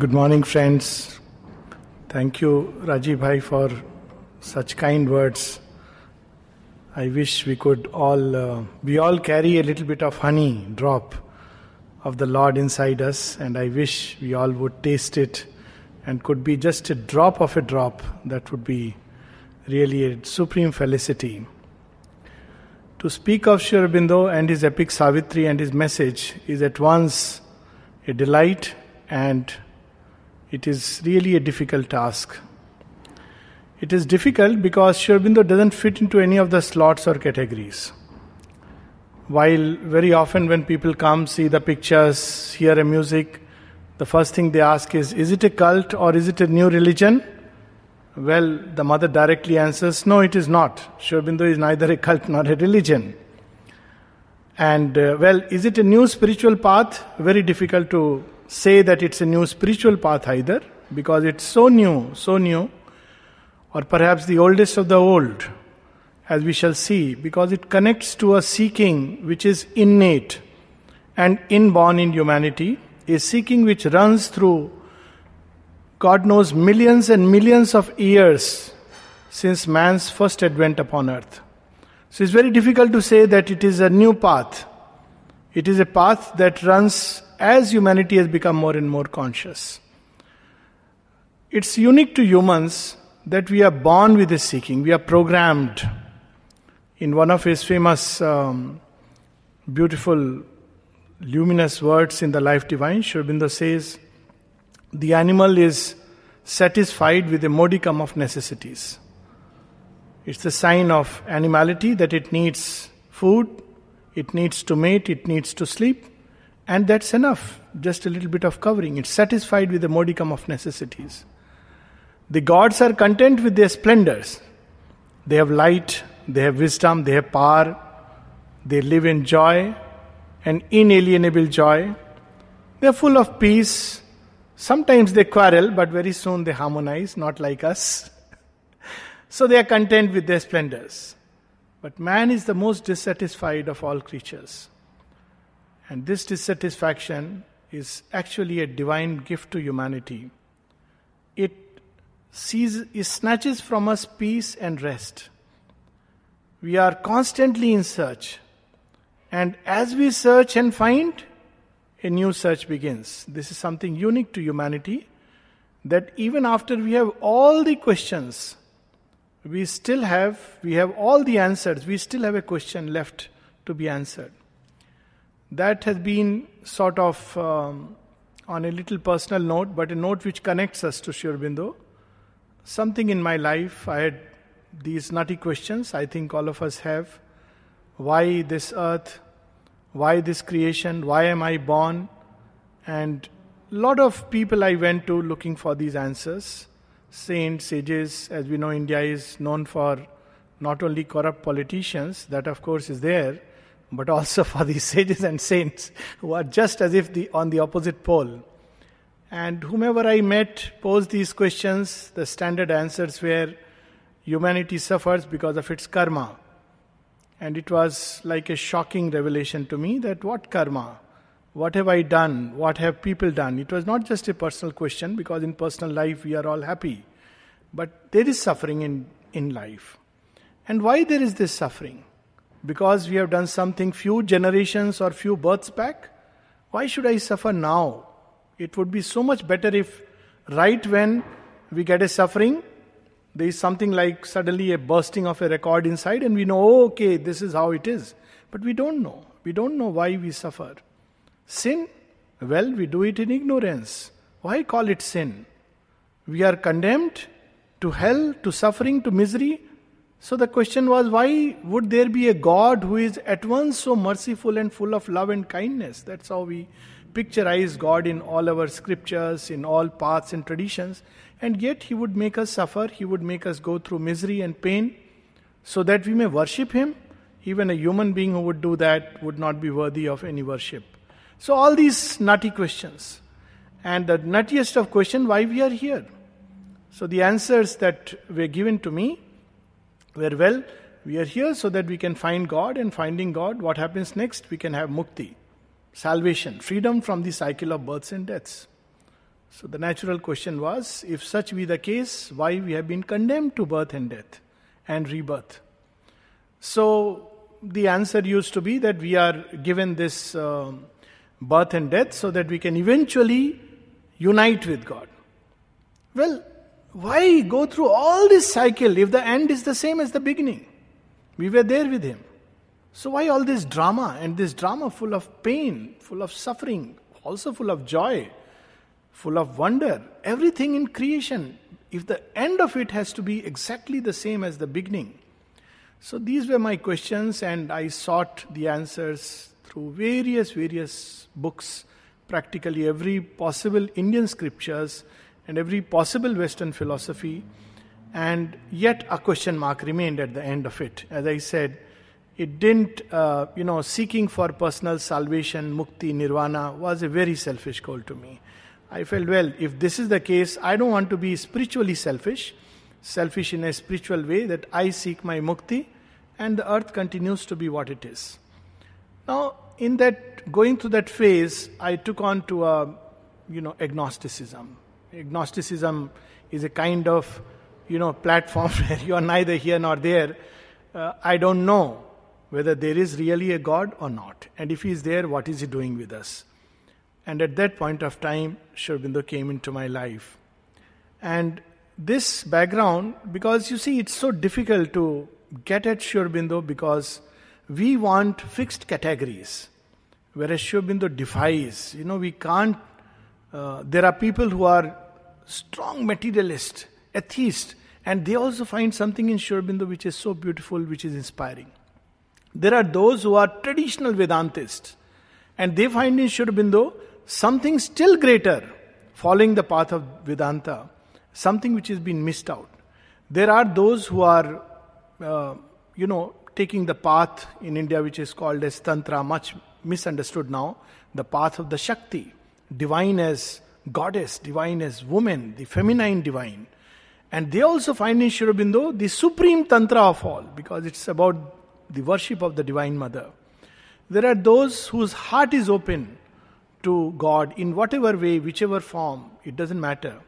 Good morning, friends. Thank you, Rajiv Bhai, for such kind words. I wish we could all, uh, we all carry a little bit of honey drop of the Lord inside us, and I wish we all would taste it and could be just a drop of a drop. That would be really a supreme felicity. To speak of Sri Aurobindo and his epic Savitri and his message is at once a delight and it is really a difficult task. It is difficult because Sri Aurobindo doesn't fit into any of the slots or categories. While very often when people come, see the pictures, hear a music, the first thing they ask is, is it a cult or is it a new religion? Well, the mother directly answers, no, it is not. Sri Aurobindo is neither a cult nor a religion. And uh, well, is it a new spiritual path? Very difficult to say that it's a new spiritual path either, because it's so new, so new, or perhaps the oldest of the old, as we shall see, because it connects to a seeking which is innate and inborn in humanity, a seeking which runs through God knows millions and millions of years since man's first advent upon earth. So it's very difficult to say that it is a new path. It is a path that runs as humanity has become more and more conscious. It's unique to humans that we are born with this seeking, we are programmed. In one of his famous, um, beautiful, luminous words in the Life Divine, Sri says, The animal is satisfied with a modicum of necessities. It's the sign of animality that it needs food, it needs to mate, it needs to sleep, and that's enough, just a little bit of covering. It's satisfied with the modicum of necessities. The gods are content with their splendors. They have light, they have wisdom, they have power, they live in joy, an inalienable joy. They're full of peace. Sometimes they quarrel, but very soon they harmonize, not like us. so they are content with their splendors. But man is the most dissatisfied of all creatures. And this dissatisfaction is actually a divine gift to humanity. It sees, it snatches from us peace and rest. We are constantly in search. And as we search and find, a new search begins. This is something unique to humanity that even after we have all the questions, we still have, we have all the answers, we still have a question left to be answered that has been sort of um, on a little personal note, but a note which connects us to Sri. Something in my life, I had these nutty questions, I think all of us have. Why this earth? Why this creation? Why am I born? And a lot of people I went to looking for these answers. Saints, sages, as we know, India is known for not only corrupt politicians, that of course is there, but also for the sages and saints who are just as if the, on the opposite pole. And whomever I met posed these questions, the standard answers were humanity suffers because of its karma. And it was like a shocking revelation to me that what karma? What have I done? What have people done? It was not just a personal question because in personal life we are all happy. But there is suffering in, in life. And why there is this suffering? Because we have done something few generations or few births back? Why should I suffer now? It would be so much better if, right when we get a suffering, there is something like suddenly a bursting of a record inside, and we know, oh, okay, this is how it is. But we don't know. We don't know why we suffer. Sin? Well, we do it in ignorance. Why call it sin? We are condemned to hell, to suffering, to misery so the question was why would there be a God who is at once so merciful and full of love and kindness? That's how we picturize God in all our scriptures, in all paths and traditions. And yet He would make us suffer, He would make us go through misery and pain so that we may worship Him. Even a human being who would do that would not be worthy of any worship. So, all these nutty questions. And the nuttiest of question, why we are here. So, the answers that were given to me where, well, we are here so that we can find God, and finding God, what happens next? We can have mukti, salvation, freedom from the cycle of births and deaths. So the natural question was if such be the case, why we have been condemned to birth and death and rebirth? So the answer used to be that we are given this uh, birth and death so that we can eventually unite with God. Well, why go through all this cycle if the end is the same as the beginning? We were there with Him. So, why all this drama and this drama full of pain, full of suffering, also full of joy, full of wonder? Everything in creation, if the end of it has to be exactly the same as the beginning. So, these were my questions, and I sought the answers through various, various books, practically every possible Indian scriptures and every possible Western philosophy, and yet a question mark remained at the end of it. As I said, it didn't, uh, you know, seeking for personal salvation, mukti, nirvana was a very selfish goal to me. I felt, well, if this is the case, I don't want to be spiritually selfish, selfish in a spiritual way, that I seek my mukti and the earth continues to be what it is. Now, in that, going through that phase, I took on to a, you know, agnosticism. Agnosticism is a kind of, you know, platform where you are neither here nor there. Uh, I don't know whether there is really a God or not. And if He is there, what is He doing with us? And at that point of time, Sri Aurobindo came into my life. And this background, because you see, it's so difficult to get at Sri Aurobindo because we want fixed categories. Whereas Sri Aurobindo defies. You know, we can't there are people who are strong materialist, atheist, and they also find something in Sri Aurobindo which is so beautiful, which is inspiring. There are those who are traditional Vedantists, and they find in Sri Aurobindo something still greater, following the path of Vedanta, something which has been missed out. There are those who are, uh, you know, taking the path in India which is called as Tantra, much misunderstood now, the path of the Shakti divine as goddess, divine as woman, the feminine divine. And they also find in Sri Aurobindo the supreme tantra of all, because it's about the worship of the Divine Mother. There are those whose heart is open to God in whatever way, whichever form, it doesn't matter.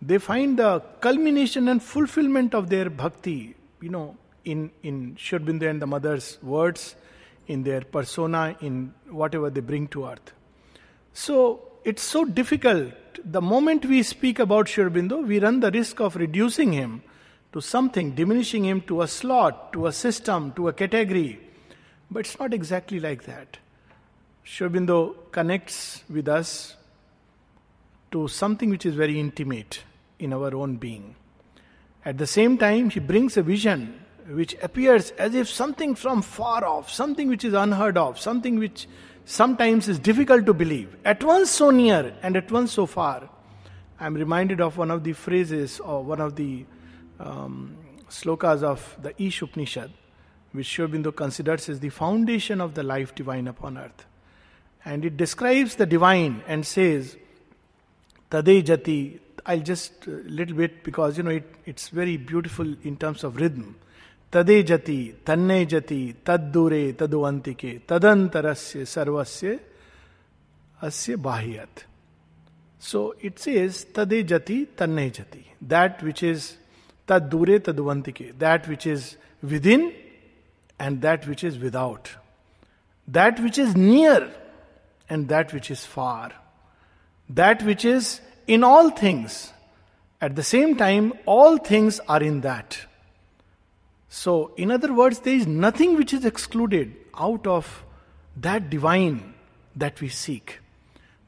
They find the culmination and fulfillment of their bhakti, you know, in, in Sri Aurobindo and the Mother's words, in their persona, in whatever they bring to earth. So, it's so difficult. The moment we speak about Sri we run the risk of reducing him to something, diminishing him to a slot, to a system, to a category. But it's not exactly like that. Sri connects with us to something which is very intimate in our own being. At the same time, he brings a vision which appears as if something from far off, something which is unheard of, something which sometimes is difficult to believe. At once so near and at once so far. I'm reminded of one of the phrases or one of the um, slokas of the Ish Upanishad, which Sri Aurobindo considers as the foundation of the life divine upon earth. And it describes the divine and says, Tade Jati. I'll just a little bit because you know it, it's very beautiful in terms of rhythm. तदे जति तन्ने जति तद्दूरे तदुवंतिके तदंतरस्य सर्वस्य, अस्य बाह्यत। So it's is तदे जति तन्ने जति दैट विच इज़ तदूरे तदुवंतिके that which is within and that which is without that which is near and that which is far that which is in all things at the same time all things are in that So, in other words, there is nothing which is excluded out of that divine that we seek.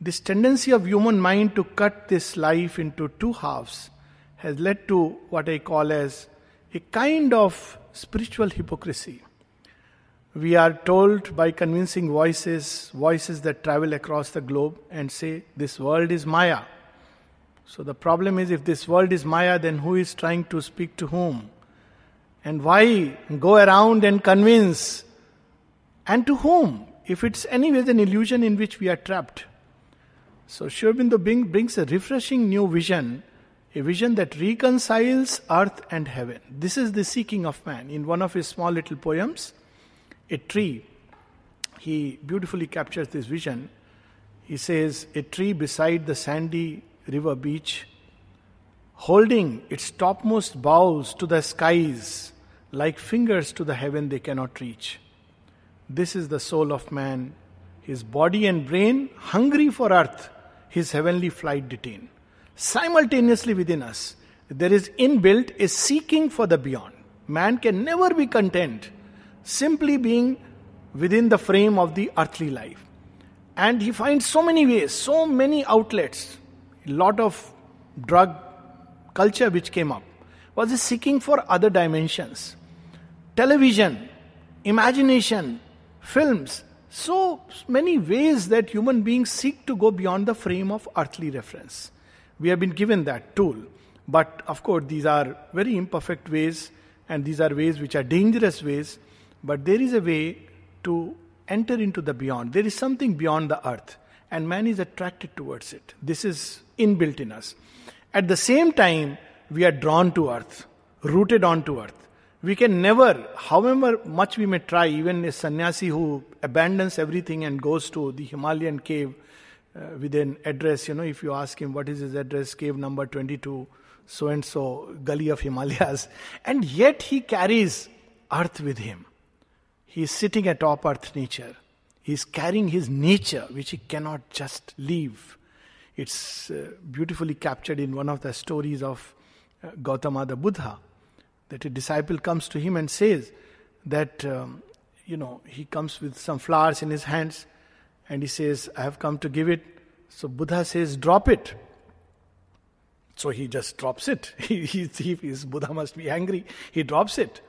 This tendency of human mind to cut this life into two halves has led to what I call as a kind of spiritual hypocrisy. We are told by convincing voices, voices that travel across the globe, and say, This world is Maya. So the problem is, if this world is Maya, then who is trying to speak to whom? And why go around and convince? And to whom? If it's anyways an illusion in which we are trapped. So Sri Aurobindo brings a refreshing new vision, a vision that reconciles earth and heaven. This is the seeking of man. In one of his small little poems, A Tree, he beautifully captures this vision. He says, A tree beside the sandy river beach, holding its topmost boughs to the skies, like fingers to the heaven they cannot reach. This is the soul of man, his body and brain hungry for earth, his heavenly flight detain. Simultaneously within us, there is inbuilt a seeking for the beyond. Man can never be content simply being within the frame of the earthly life. And he finds so many ways, so many outlets. A lot of drug culture which came up was a seeking for other dimensions. Television, imagination, films, so many ways that human beings seek to go beyond the frame of earthly reference. We have been given that tool. But of course, these are very imperfect ways, and these are ways which are dangerous ways. But there is a way to enter into the beyond. There is something beyond the earth, and man is attracted towards it. This is inbuilt in us. At the same time, we are drawn to earth, rooted onto earth. We can never, however much we may try, even a sannyasi who abandons everything and goes to the Himalayan cave uh, with an address, you know, if you ask him what is his address, cave number 22, so and so, gully of Himalayas, and yet he carries earth with him. He is sitting atop earth nature. He is carrying his nature, which he cannot just leave. It's uh, beautifully captured in one of the stories of uh, Gautama the Buddha, that a disciple comes to him and says that, um, you know, he comes with some flowers in his hands and he says, I have come to give it. So Buddha says, drop it. So he just drops it. he, he, he, Buddha must be angry. He drops it.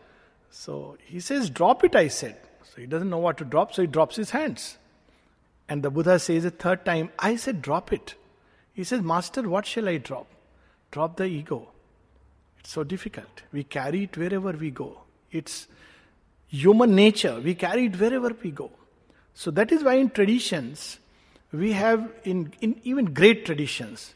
So he says, Drop it, I said. So he doesn't know what to drop, so he drops his hands. And the Buddha says a third time, I said, Drop it. He says, Master, what shall I drop? Drop the ego. So difficult. We carry it wherever we go. It's human nature. We carry it wherever we go. So that is why in traditions, we have, in, in even great traditions,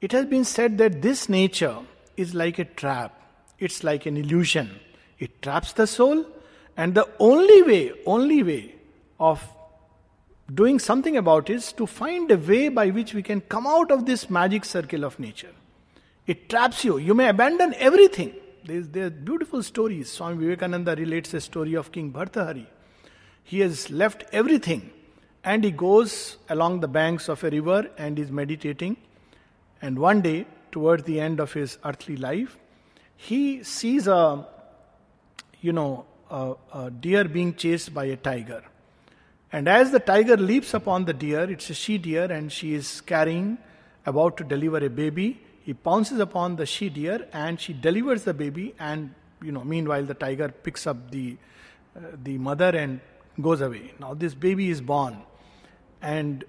it has been said that this nature is like a trap, it's like an illusion. It traps the soul, and the only way, only way of doing something about it is to find a way by which we can come out of this magic circle of nature. It traps you. You may abandon everything. There's, there are beautiful stories. Swami Vivekananda relates a story of King Bhartahari. He has left everything and he goes along the banks of a river and is meditating. And one day, towards the end of his earthly life, he sees a you know, a, a deer being chased by a tiger. And as the tiger leaps upon the deer, it's a she deer and she is carrying, about to deliver a baby. He pounces upon the she deer and she delivers the baby. And, you know, meanwhile, the tiger picks up the, uh, the mother and goes away. Now, this baby is born. And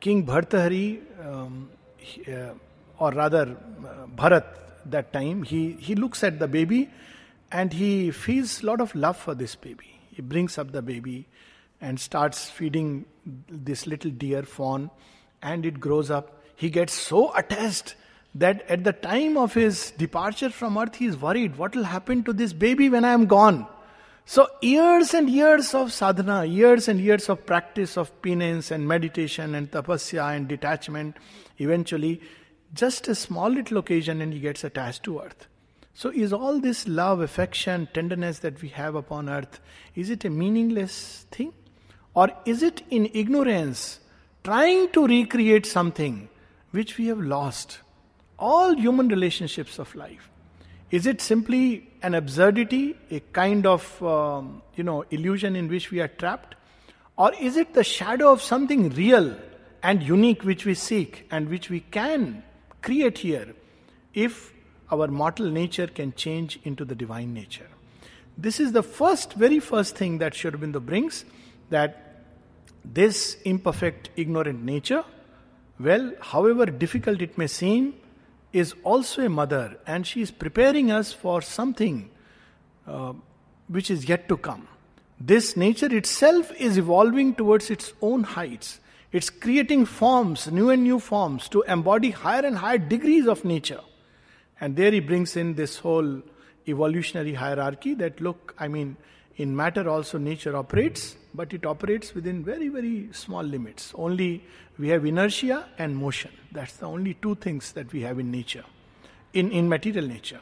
King Bhartahari, um, he, uh, or rather uh, Bharat, that time, he, he looks at the baby and he feels lot of love for this baby. He brings up the baby and starts feeding this little deer fawn, and it grows up. He gets so attached that at the time of his departure from earth, he is worried what will happen to this baby when I am gone. So, years and years of sadhana, years and years of practice of penance and meditation and tapasya and detachment, eventually, just a small little occasion and he gets attached to earth. So, is all this love, affection, tenderness that we have upon earth, is it a meaningless thing? Or is it in ignorance trying to recreate something which we have lost? All human relationships of life. Is it simply an absurdity, a kind of um, you know illusion in which we are trapped, or is it the shadow of something real and unique which we seek and which we can create here if our mortal nature can change into the divine nature. This is the first, very first thing that Sri Aurobindo brings that this imperfect, ignorant nature, well, however difficult it may seem, is also a mother and she is preparing us for something uh, which is yet to come. This nature itself is evolving towards its own heights. It's creating forms, new and new forms, to embody higher and higher degrees of nature. And there he brings in this whole evolutionary hierarchy that look, I mean, in matter also nature operates, but it operates within very, very small limits. Only we have inertia and motion. That's the only two things that we have in nature, in, in material nature.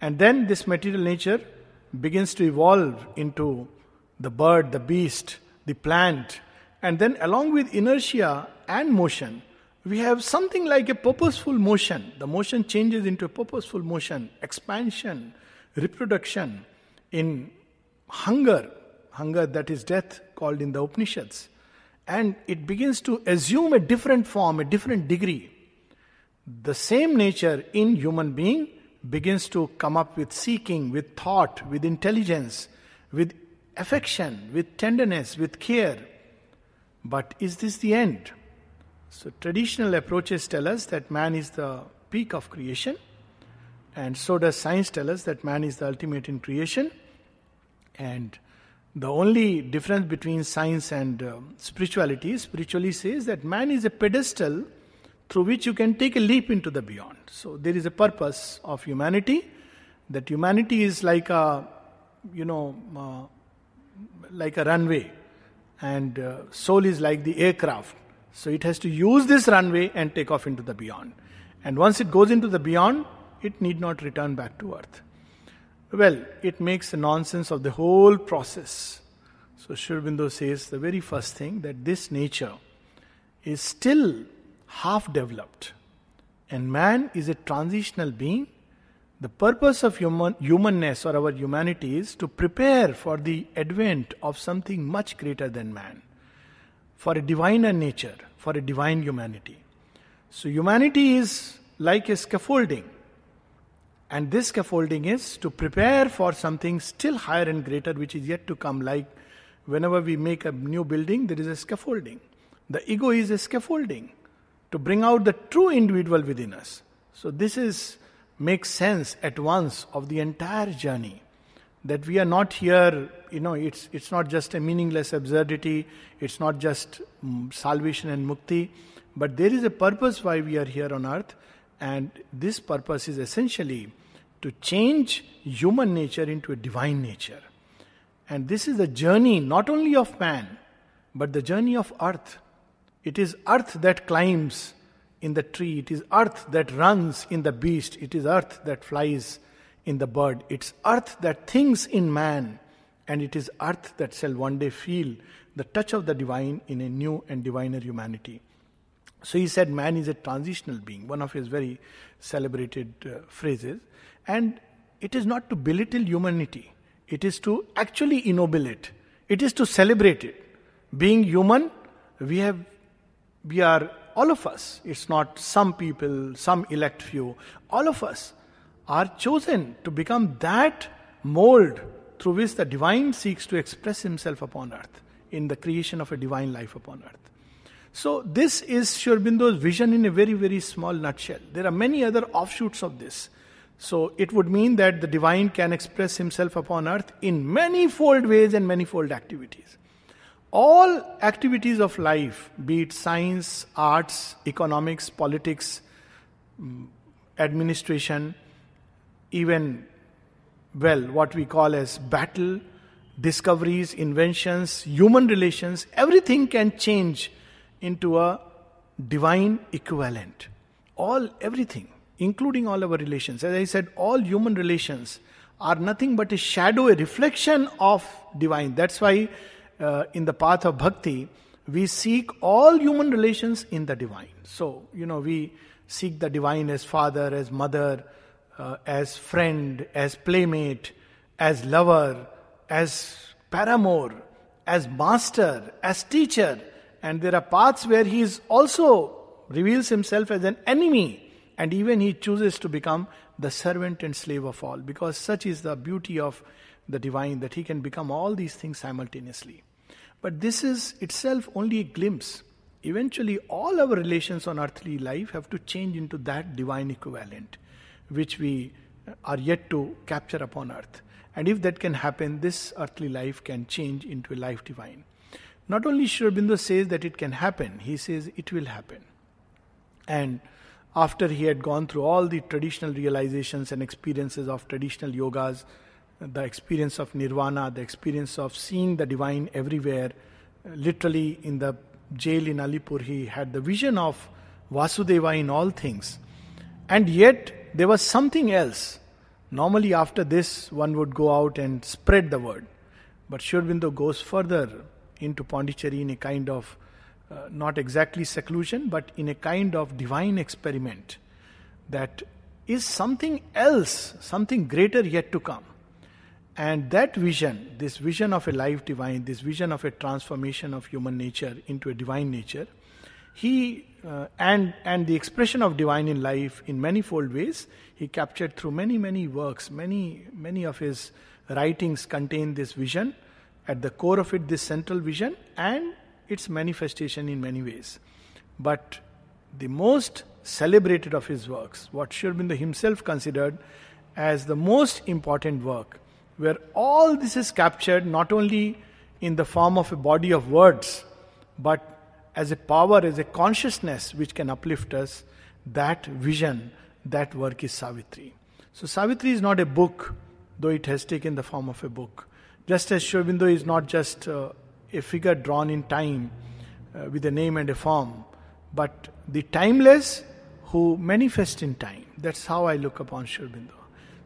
And then this material nature begins to evolve into the bird, the beast, the plant, and then along with inertia and motion, we have something like a purposeful motion. The motion changes into a purposeful motion, expansion, reproduction, in hunger, hunger that is death, called in the Upanishads. And it begins to assume a different form, a different degree. The same nature in human being begins to come up with seeking, with thought, with intelligence, with affection, with tenderness, with care. But is this the end? So, traditional approaches tell us that man is the peak of creation, and so does science tell us that man is the ultimate in creation. And the only difference between science and uh, spirituality, spiritually says that man is a pedestal through which you can take a leap into the beyond. So there is a purpose of humanity. That humanity is like a, you know, uh, like a runway, and uh, soul is like the aircraft. So it has to use this runway and take off into the beyond. And once it goes into the beyond, it need not return back to earth. Well, it makes nonsense of the whole process. So Sri Aurobindo says the very first thing that this nature is still half developed. And man is a transitional being. The purpose of human, humanness or our humanity is to prepare for the advent of something much greater than man, for a diviner nature, for a divine humanity. So, humanity is like a scaffolding. And this scaffolding is to prepare for something still higher and greater, which is yet to come. Like whenever we make a new building, there is a scaffolding. The ego is a scaffolding to bring out the true individual within us. So, this is makes sense at once of the entire journey that we are not here you know it's it's not just a meaningless absurdity it's not just um, salvation and mukti but there is a purpose why we are here on earth and this purpose is essentially to change human nature into a divine nature and this is the journey not only of man but the journey of earth it is earth that climbs in the tree it is earth that runs in the beast it is earth that flies in the bird. It's earth that thinks in man, and it is earth that shall one day feel the touch of the divine in a new and diviner humanity. So he said, man is a transitional being, one of his very celebrated uh, phrases. And it is not to belittle humanity, it is to actually ennoble it, it is to celebrate it. Being human, we have we are all of us. It's not some people, some elect few. All of us are chosen to become that mold through which the divine seeks to express himself upon earth in the creation of a divine life upon earth. So, this is Sri Aurobindo's vision in a very, very small nutshell. There are many other offshoots of this. So, it would mean that the divine can express himself upon earth in manifold ways and manifold activities. All activities of life, be it science, arts, economics, politics, mm, administration, even, well, what we call as battle, discoveries, inventions, human relations, everything can change into a divine equivalent. All, everything, including all our relations. As I said, all human relations are nothing but a shadow, a reflection of divine. That's why uh, in the path of bhakti, we seek all human relations in the divine. So, you know, we seek the divine as father, as mother, uh, as friend, as playmate, as lover, as paramour, as master, as teacher. And there are paths where he is also reveals himself as an enemy, and even he chooses to become the servant and slave of all, because such is the beauty of the divine that he can become all these things simultaneously. But this is itself only a glimpse. Eventually, all our relations on earthly life have to change into that divine equivalent which we are yet to capture upon earth. And if that can happen, this earthly life can change into a life divine. Not only Sri Aurobindo says that it can happen, he says it will happen. And after he had gone through all the traditional realizations and experiences of traditional yogas, the experience of nirvana, the experience of seeing the divine everywhere. Literally, in the jail in Alipore, he had the vision of Vasudeva in all things. And yet, there was something else. Normally, after this, one would go out and spread the word. But Sri Aurobindo goes further into Pondicherry in a kind of, uh, not exactly seclusion, but in a kind of divine experiment that is something else, something greater yet to come. And that vision, this vision of a life divine, this vision of a transformation of human nature into a divine nature, he uh, and and the expression of divine in life in manifold ways, he captured through many many works. Many many of his writings contain this vision. At the core of it, this central vision and its manifestation in many ways. But the most celebrated of his works, what Sri Aurobindo himself considered as the most important work, where all this is captured not only in the form of a body of words, but as a power, as a consciousness which can uplift us, that vision, that work is Savitri. So Savitri is not a book, though it has taken the form of a book. Just as Sri is not just uh, a figure drawn in time uh, with a name and a form, but the timeless who manifest in time. That's how I look upon Sri Aurobindo.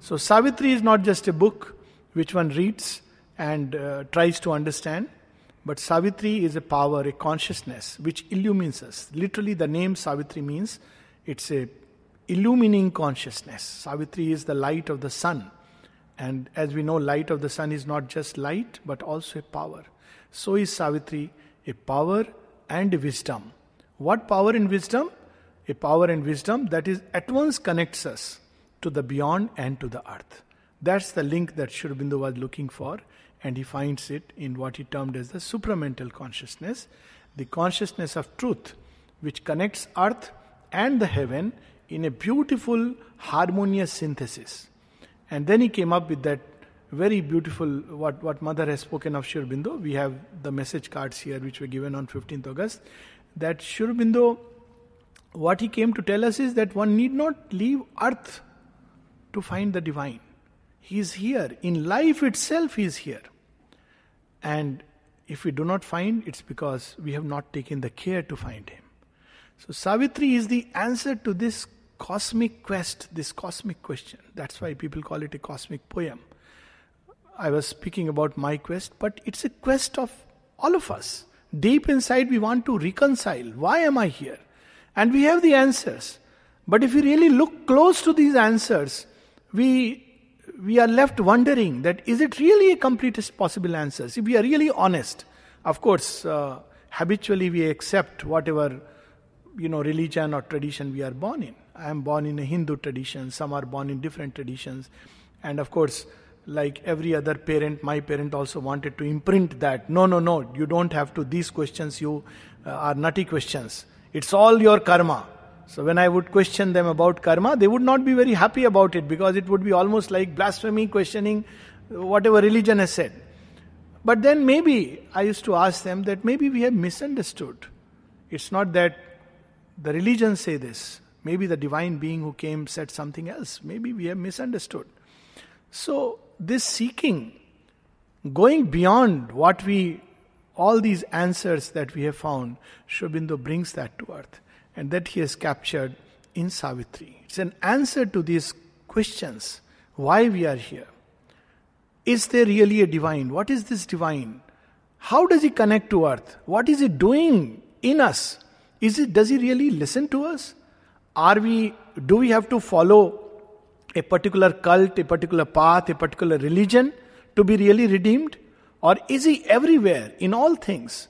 So Savitri is not just a book, which one reads and uh, tries to understand. But Savitri is a power, a consciousness which illumines us. Literally, the name Savitri means it's a illumining consciousness. Savitri is the light of the sun. And as we know, light of the sun is not just light, but also a power. So is Savitri a power and wisdom. What power and wisdom? A power and wisdom that is at once connects us to the beyond and to the earth. That's the link that Sri Aurobindo was looking for, and he finds it in what he termed as the supramental consciousness, the consciousness of truth, which connects earth and the heaven in a beautiful, harmonious synthesis. And then he came up with that very beautiful, what, what Mother has spoken of Sri Aurobindo. We have the message cards here, which were given on 15th August. That Sri Aurobindo, what he came to tell us is that one need not leave earth to find the divine. He is here. In life itself, He is here. And if we do not find, it's because we have not taken the care to find Him. So, Savitri is the answer to this cosmic quest, this cosmic question. That's why people call it a cosmic poem. I was speaking about my quest, but it's a quest of all of us. Deep inside, we want to reconcile. Why am I here? And we have the answers. But if we really look close to these answers, we we are left wondering that is it really a completest possible answer? If we are really honest, of course, uh, habitually we accept whatever you know religion or tradition we are born in. I am born in a Hindu tradition. Some are born in different traditions, and of course, like every other parent, my parent also wanted to imprint that. No, no, no. You don't have to. These questions you uh, are nutty questions. It's all your karma. So when I would question them about karma, they would not be very happy about it because it would be almost like blasphemy, questioning whatever religion has said. But then maybe I used to ask them that maybe we have misunderstood. It's not that the religion say this. Maybe the divine being who came said something else. Maybe we have misunderstood. So this seeking, going beyond what we, all these answers that we have found, Sri Aurobindo brings that to earth and that he has captured in Savitri. It's an answer to these questions why we are here. Is there really a divine? What is this divine? How does he connect to earth? What is he doing in us? Is it does he really listen to us? Are we do we have to follow a particular cult, a particular path, a particular religion to be really redeemed? Or is he everywhere in all things?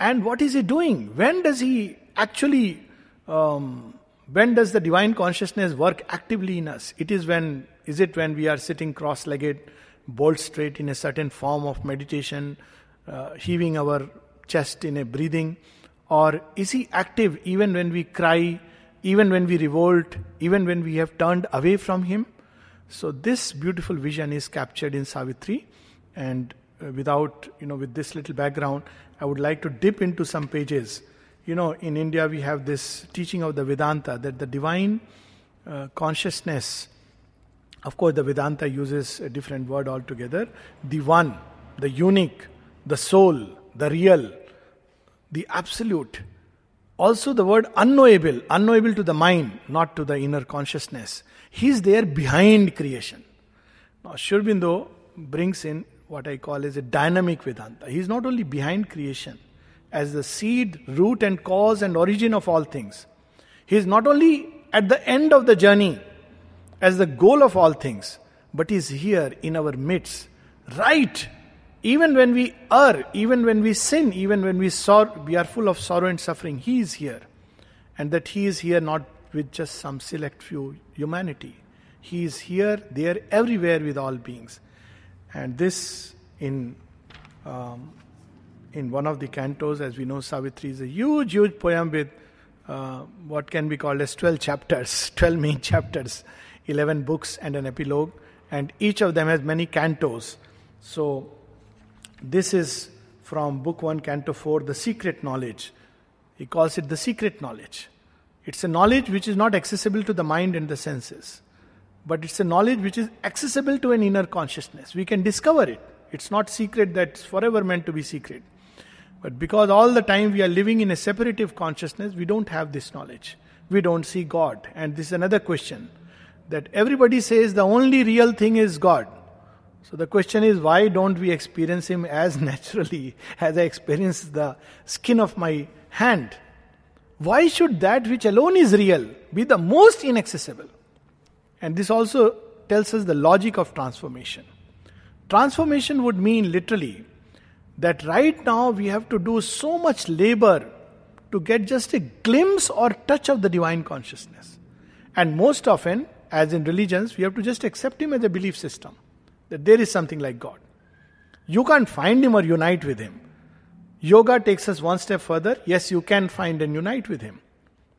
And what is he doing? When does he actually, um, when does the divine consciousness work actively in us? It is when, is it when we are sitting cross legged, bolt straight in a certain form of meditation, uh, heaving our chest in a breathing? Or is he active even when we cry, even when we revolt, even when we have turned away from him? So, this beautiful vision is captured in Savitri, and uh, without, you know, with this little background, I would like to dip into some pages you know, in India we have this teaching of the Vedanta that the divine uh, consciousness Of course, the Vedanta uses a different word altogether. The one, the unique, the soul, the real, the absolute. Also, the word unknowable, unknowable to the mind, not to the inner consciousness. He is there behind creation. Now, Sri Aurobindo brings in what I call as a dynamic Vedanta. He is not only behind creation, as the seed, root, and cause and origin of all things. He is not only at the end of the journey as the goal of all things, but is here in our midst, right even when we err, even when we sin, even when we, sor- we are full of sorrow and suffering, He is here. And that He is here not with just some select few humanity. He is here, there, everywhere with all beings. And this, in um, in one of the cantos, as we know, Savitri is a huge, huge poem with uh, what can be called as 12 chapters, 12 main chapters, 11 books, and an epilogue. And each of them has many cantos. So, this is from Book 1, Canto 4, The Secret Knowledge. He calls it the secret knowledge. It's a knowledge which is not accessible to the mind and the senses, but it's a knowledge which is accessible to an inner consciousness. We can discover it. It's not secret that's forever meant to be secret. But because all the time we are living in a separative consciousness, we don't have this knowledge. We don't see God. And this is another question that everybody says the only real thing is God. So the question is, why don't we experience Him as naturally as I experience the skin of my hand? Why should that which alone is real be the most inaccessible? And this also tells us the logic of transformation. Transformation would mean literally that right now we have to do so much labor to get just a glimpse or touch of the divine consciousness. And most often, as in religions, we have to just accept Him as a belief system that there is something like God. You can't find Him or unite with Him. Yoga takes us one step further. Yes, you can find and unite with Him.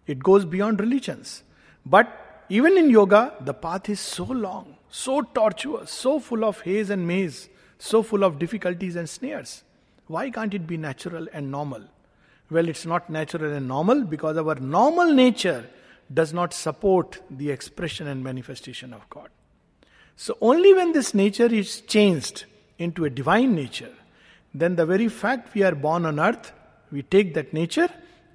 It goes beyond religions. But even in yoga, the path is so long, so tortuous, so full of haze and maze, so full of difficulties and snares. Why can't it be natural and normal? Well, it's not natural and normal because our normal nature does not support the expression and manifestation of God. So, only when this nature is changed into a divine nature, then the very fact we are born on earth, we take that nature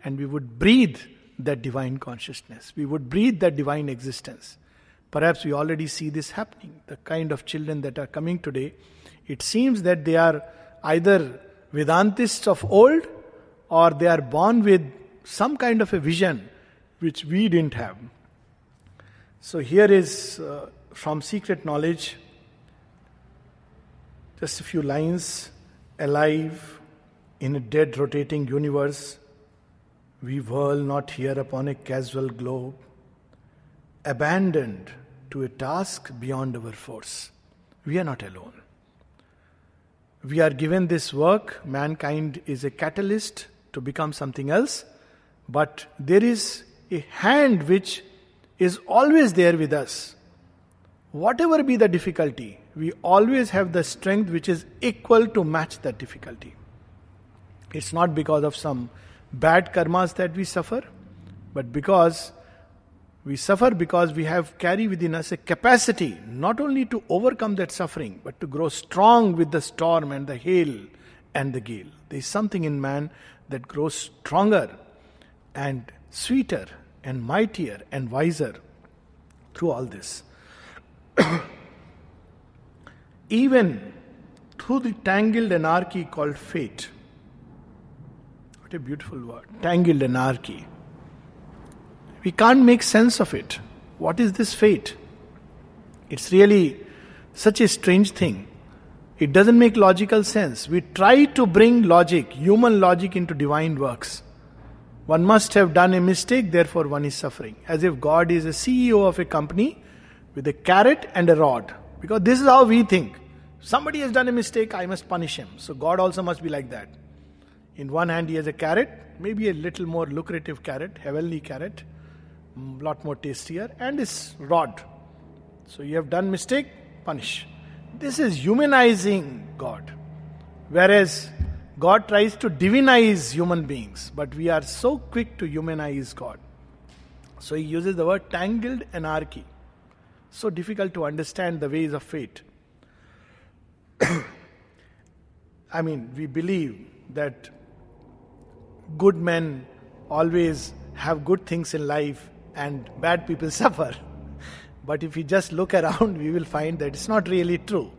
and we would breathe that divine consciousness. We would breathe that divine existence. Perhaps we already see this happening. The kind of children that are coming today, it seems that they are either Vedantists of old or they are born with some kind of a vision which we didn't have. So here is uh, from Secret Knowledge, just a few lines alive in a dead rotating universe, we whirl not here upon a casual globe, abandoned to a task beyond our force. We are not alone. We are given this work, mankind is a catalyst to become something else, but there is a hand which is always there with us whatever be the difficulty, we always have the strength which is equal to match that difficulty. It's not because of some bad karmas that we suffer, but because we suffer because we have carry within us a capacity not only to overcome that suffering, but to grow strong with the storm and the hail and the gale. There is something in man that grows stronger and sweeter and mightier and wiser through all this. even through the tangled anarchy called fate. What a beautiful word. Tangled anarchy. We can't make sense of it. What is this fate? It's really such a strange thing. It doesn't make logical sense. We try to bring logic, human logic, into divine works. One must have done a mistake, therefore, one is suffering. As if God is a CEO of a company with a carrot and a rod. Because this is how we think. Somebody has done a mistake, I must punish him. So God also must be like that. In one hand, he has a carrot, maybe a little more lucrative carrot, heavenly carrot, a mm, lot more tastier, and his rod. So you have done mistake, punish. This is humanizing God. Whereas God tries to divinize human beings, but we are so quick to humanize God. So he uses the word tangled anarchy. So difficult to understand the ways of fate. I mean, we believe that good men always have good things in life and bad people suffer. But if we just look around, we will find that it's not really true.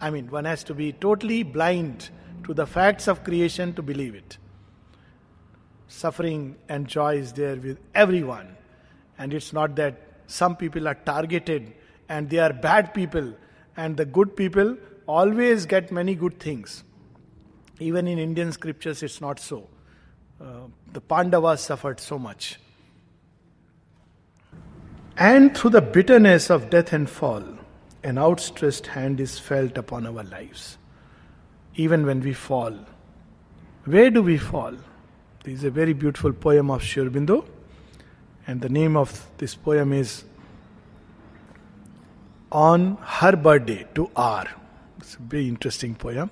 I mean, one has to be totally blind to the facts of creation to believe it. Suffering and joy is there with everyone. And it's not that some people are targeted and they are bad people, and the good people always get many good things. Even in Indian scriptures, it's not so. Uh, the Pandavas suffered so much. And through the bitterness of death and fall, an outstretched hand is felt upon our lives. Even when we fall. Where do we fall? This is a very beautiful poem of Sri Aurobindo, and the name of this poem is On Her Birthday to R. It's a very interesting poem.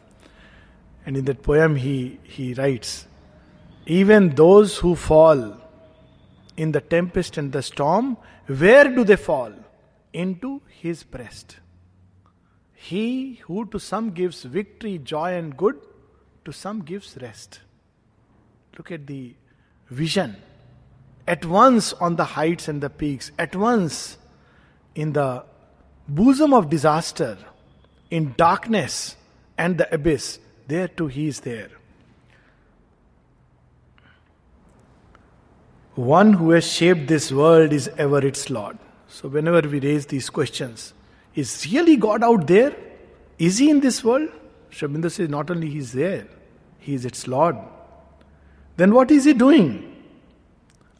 And in that poem, he, he writes Even those who fall in the tempest and the storm where do they fall? Into his breast. He who to some gives victory, joy, and good, to some gives rest. Look at the vision. At once on the heights and the peaks, at once in the bosom of disaster, in darkness and the abyss, there too he is there. one who has shaped this world is ever its Lord. So, whenever we raise these questions, is really God out there? Is He in this world? Aurobindo says not only He is there, He is its Lord. Then what is He doing?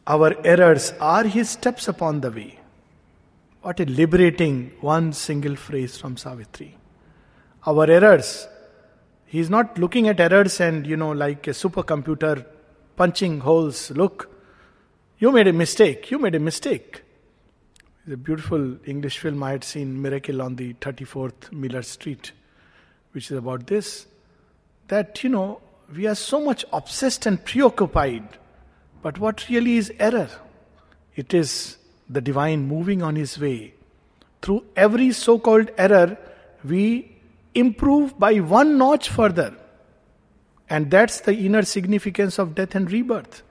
Our errors are His steps upon the way. What a liberating one single phrase from Savitri. Our errors. He is not looking at errors and, you know, like a supercomputer punching holes. Look, you made a mistake. You made a mistake. The beautiful English film I had seen, Miracle on the 34th Miller Street, which is about this. That, you know, we are so much obsessed and preoccupied. But what really is error? It is the divine moving on his way. Through every so called error, we improve by one notch further. And that's the inner significance of death and rebirth.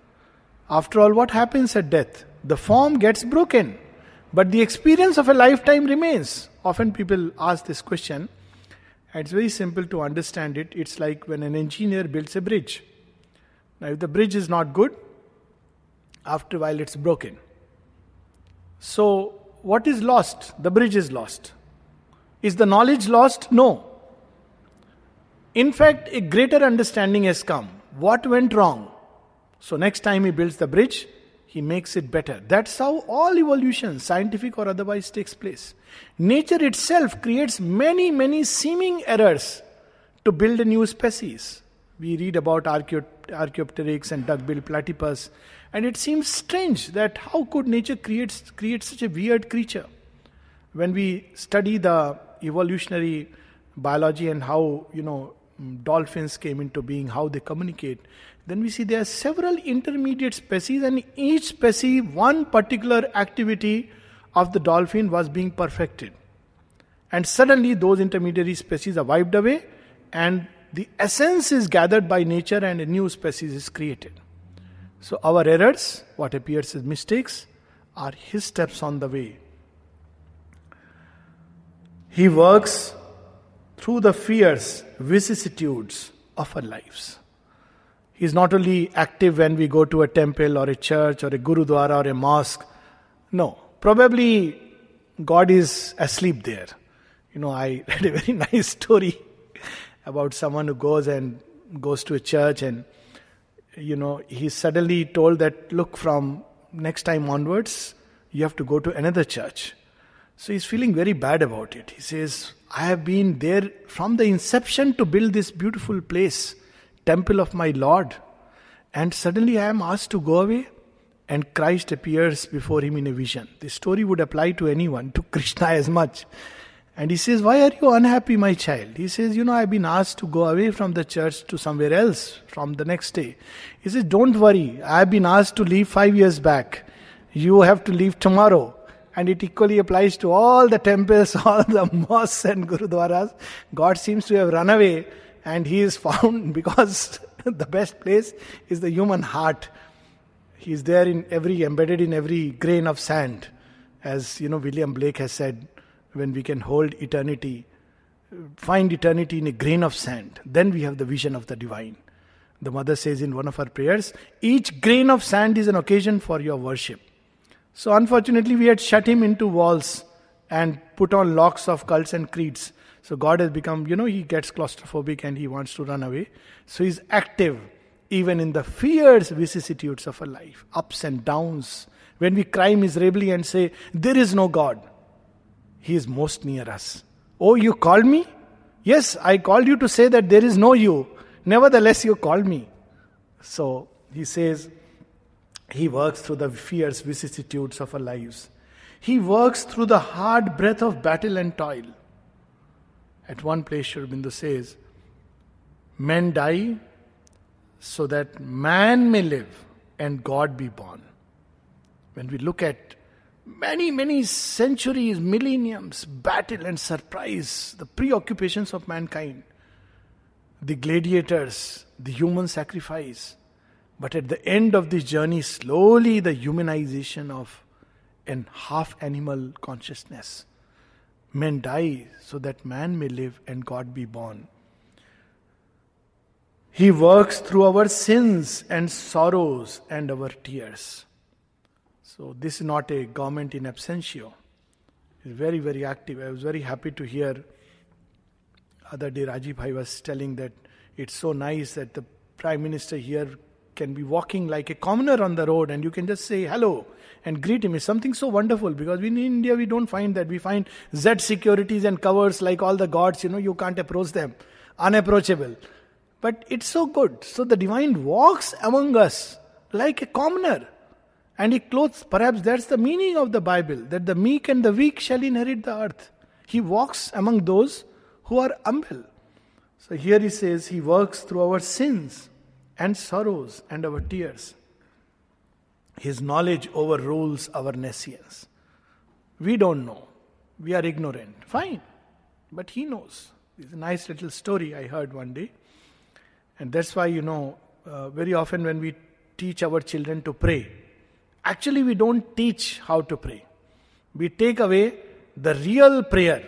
After all, what happens at death? The form gets broken, but the experience of a lifetime remains. Often people ask this question, and it's very simple to understand it. It's like when an engineer builds a bridge. Now, if the bridge is not good, after a while it's broken. So, what is lost? The bridge is lost. Is the knowledge lost? No. In fact, a greater understanding has come. What went wrong? So, next time he builds the bridge, he makes it better. That's how all evolution, scientific or otherwise, takes place. Nature itself creates many, many seeming errors to build a new species. We read about Archaeopteryx and duck-billed platypus, and it seems strange that how could nature create, create such a weird creature? When we study the evolutionary biology and how you know mm, dolphins came into being, how they communicate, then we see there are several intermediate species, and each species, one particular activity of the dolphin was being perfected. And suddenly, those intermediary species are wiped away, and the essence is gathered by nature, and a new species is created. So, our errors, what appears as mistakes, are his steps on the way. He works through the fierce vicissitudes of our lives. He is not only active when we go to a temple or a church or a gurudwara or a mosque. No, probably God is asleep there. You know, I read a very nice story about someone who goes and goes to a church and you know he's suddenly told that look from next time onwards you have to go to another church so he's feeling very bad about it he says i have been there from the inception to build this beautiful place temple of my Lord. And suddenly I am asked to go away, and Christ appears before him in a vision. This story would apply to anyone, to Krishna as much. And he says, Why are you unhappy, my child? He says, You know, I've been asked to go away from the church to somewhere else from the next day. He says, Don't worry, I've been asked to leave five years back. You have to leave tomorrow. And it equally applies to all the temples, all the mosques and gurudwaras. God seems to have run away and he is found because the best place is the human heart. He is there in every, embedded in every grain of sand. As you know, William Blake has said, when we can hold eternity, find eternity in a grain of sand, then we have the vision of the divine. The mother says in one of her prayers, each grain of sand is an occasion for your worship. So, unfortunately, we had shut him into walls and put on locks of cults and creeds. So, God has become, you know, he gets claustrophobic and he wants to run away. So, he's active even in the fierce vicissitudes of a life, ups and downs. When we cry miserably and say, There is no God, he is most near us. Oh, you called me? Yes, I called you to say that there is no you. Nevertheless, you called me. So he says, He works through the fierce vicissitudes of our lives. He works through the hard breath of battle and toil. At one place, Sri Aurobindo says, Men die so that man may live and God be born. When we look at many, many centuries, millenniums, battle and surprise, the preoccupations of mankind, the gladiators, the human sacrifice. But at the end of this journey, slowly the humanization of an half animal consciousness. Men die so that man may live and God be born. He works through our sins and sorrows and our tears. So, this is not a government in absentio. It's very, very active. I was very happy to hear other day Rajiv Bhai was telling that it's so nice that the Prime Minister here can be walking like a commoner on the road and you can just say hello and greet him. It's something so wonderful because in India we don't find that. We find Z securities and covers like all the gods, you know, you can't approach them. Unapproachable. But it's so good. So the divine walks among us like a commoner. And he clothes, perhaps that's the meaning of the Bible, that the meek and the weak shall inherit the earth. He walks among those who are humble. So here he says, He works through our sins and sorrows and our tears. His knowledge overrules our nescience. We don't know. We are ignorant. Fine. But He knows. It's a nice little story I heard one day. And that's why, you know, uh, very often when we teach our children to pray, Actually, we don't teach how to pray. We take away the real prayer.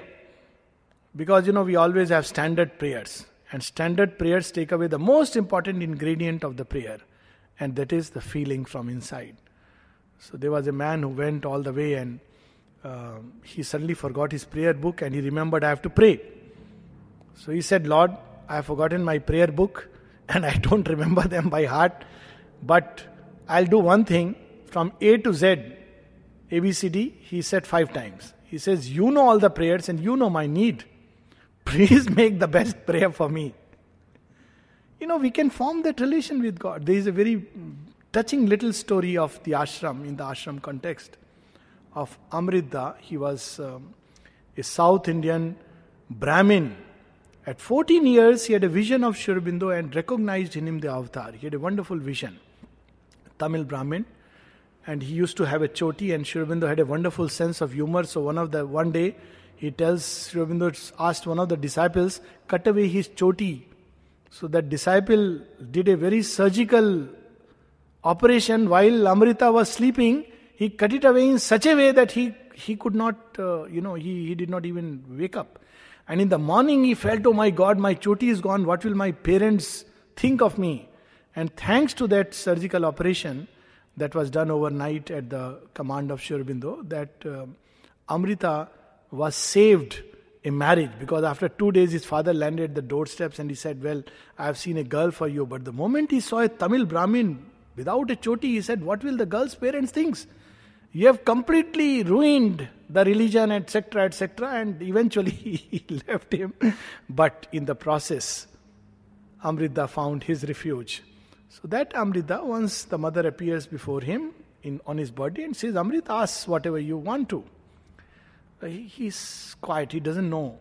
Because, you know, we always have standard prayers. And standard prayers take away the most important ingredient of the prayer. And that is the feeling from inside. So there was a man who went all the way and uh, he suddenly forgot his prayer book and he remembered I have to pray. So he said, Lord, I have forgotten my prayer book and I don't remember them by heart, but I'll do one thing. From A to Z, ABCD, he said five times. He says, You know all the prayers and you know my need. Please make the best prayer for me. You know, we can form that relation with God. There is a very touching little story of the ashram in the ashram context of Amrita. He was um, a South Indian Brahmin. At 14 years, he had a vision of Sri Aurobindo and recognized in him the avatar. He had a wonderful vision. Tamil Brahmin and he used to have a choti and Sri Aurobindo had a wonderful sense of humor. So one of the one day he tells Sri Aurobindo asked one of the disciples cut away his choti. So that disciple did a very surgical operation. While Amrita was sleeping he cut it away in such a way that he he could not uh, you know he, he did not even wake up. And in the morning he felt oh my god my choti is gone. What will my parents think of me? And thanks to that surgical operation that was done overnight at the command of Sri Aurobindo, that uh, Amrita was saved a marriage because after two days his father landed at the doorsteps and he said, Well, I have seen a girl for you. But the moment he saw a Tamil Brahmin without a choti, he said, What will the girl's parents think? You have completely ruined the religion, etc., etc., and eventually he left him. But in the process, Amrita found his refuge. So that Amrita, once the mother appears before him in, on his body and says, Amrita, ask whatever you want to. Uh, he, he's quiet, he doesn't know.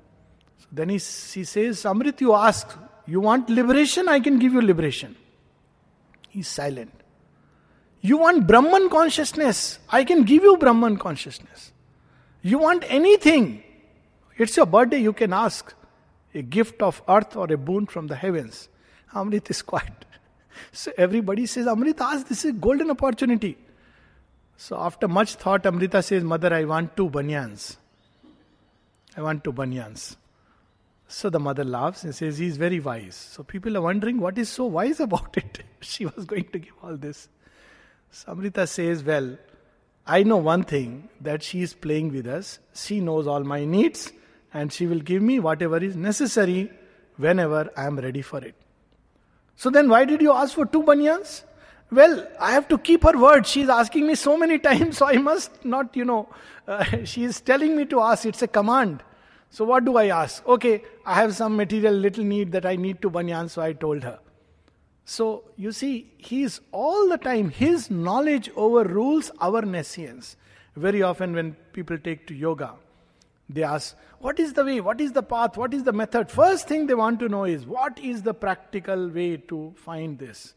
So then he, he says, Amrit, you ask, you want liberation? I can give you liberation. He's silent. You want Brahman consciousness? I can give you Brahman consciousness. You want anything. It's your birthday, you can ask a gift of earth or a boon from the heavens. Amrit is quiet. So everybody says, Amrit, ask, this is a golden opportunity. So after much thought, Amrita says, Mother, I want two banyans. I want two banyans. So the mother laughs and says, He's very wise. So people are wondering what is so wise about it. she was going to give all this. So Amrita says, Well, I know one thing that she is playing with us. She knows all my needs and she will give me whatever is necessary whenever I am ready for it. So then, why did you ask for two banyans? Well, I have to keep her word. She is asking me so many times, so I must not, you know, uh, she is telling me to ask. It's a command. So what do I ask? Okay, I have some material little need that I need to banyan, so I told her. So you see, he is all the time, his knowledge overrules our nescience. Very often, when people take to yoga, they ask, What is the way? What is the path? What is the method? First thing they want to know is, What is the practical way to find this?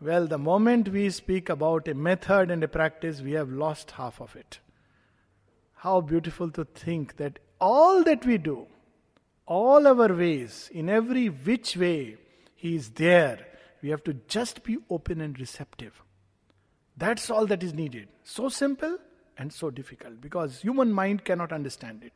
Well, the moment we speak about a method and a practice, we have lost half of it. How beautiful to think that all that we do, all our ways, in every which way, He is there. We have to just be open and receptive. That's all that is needed. So simple and so difficult because human mind cannot understand it.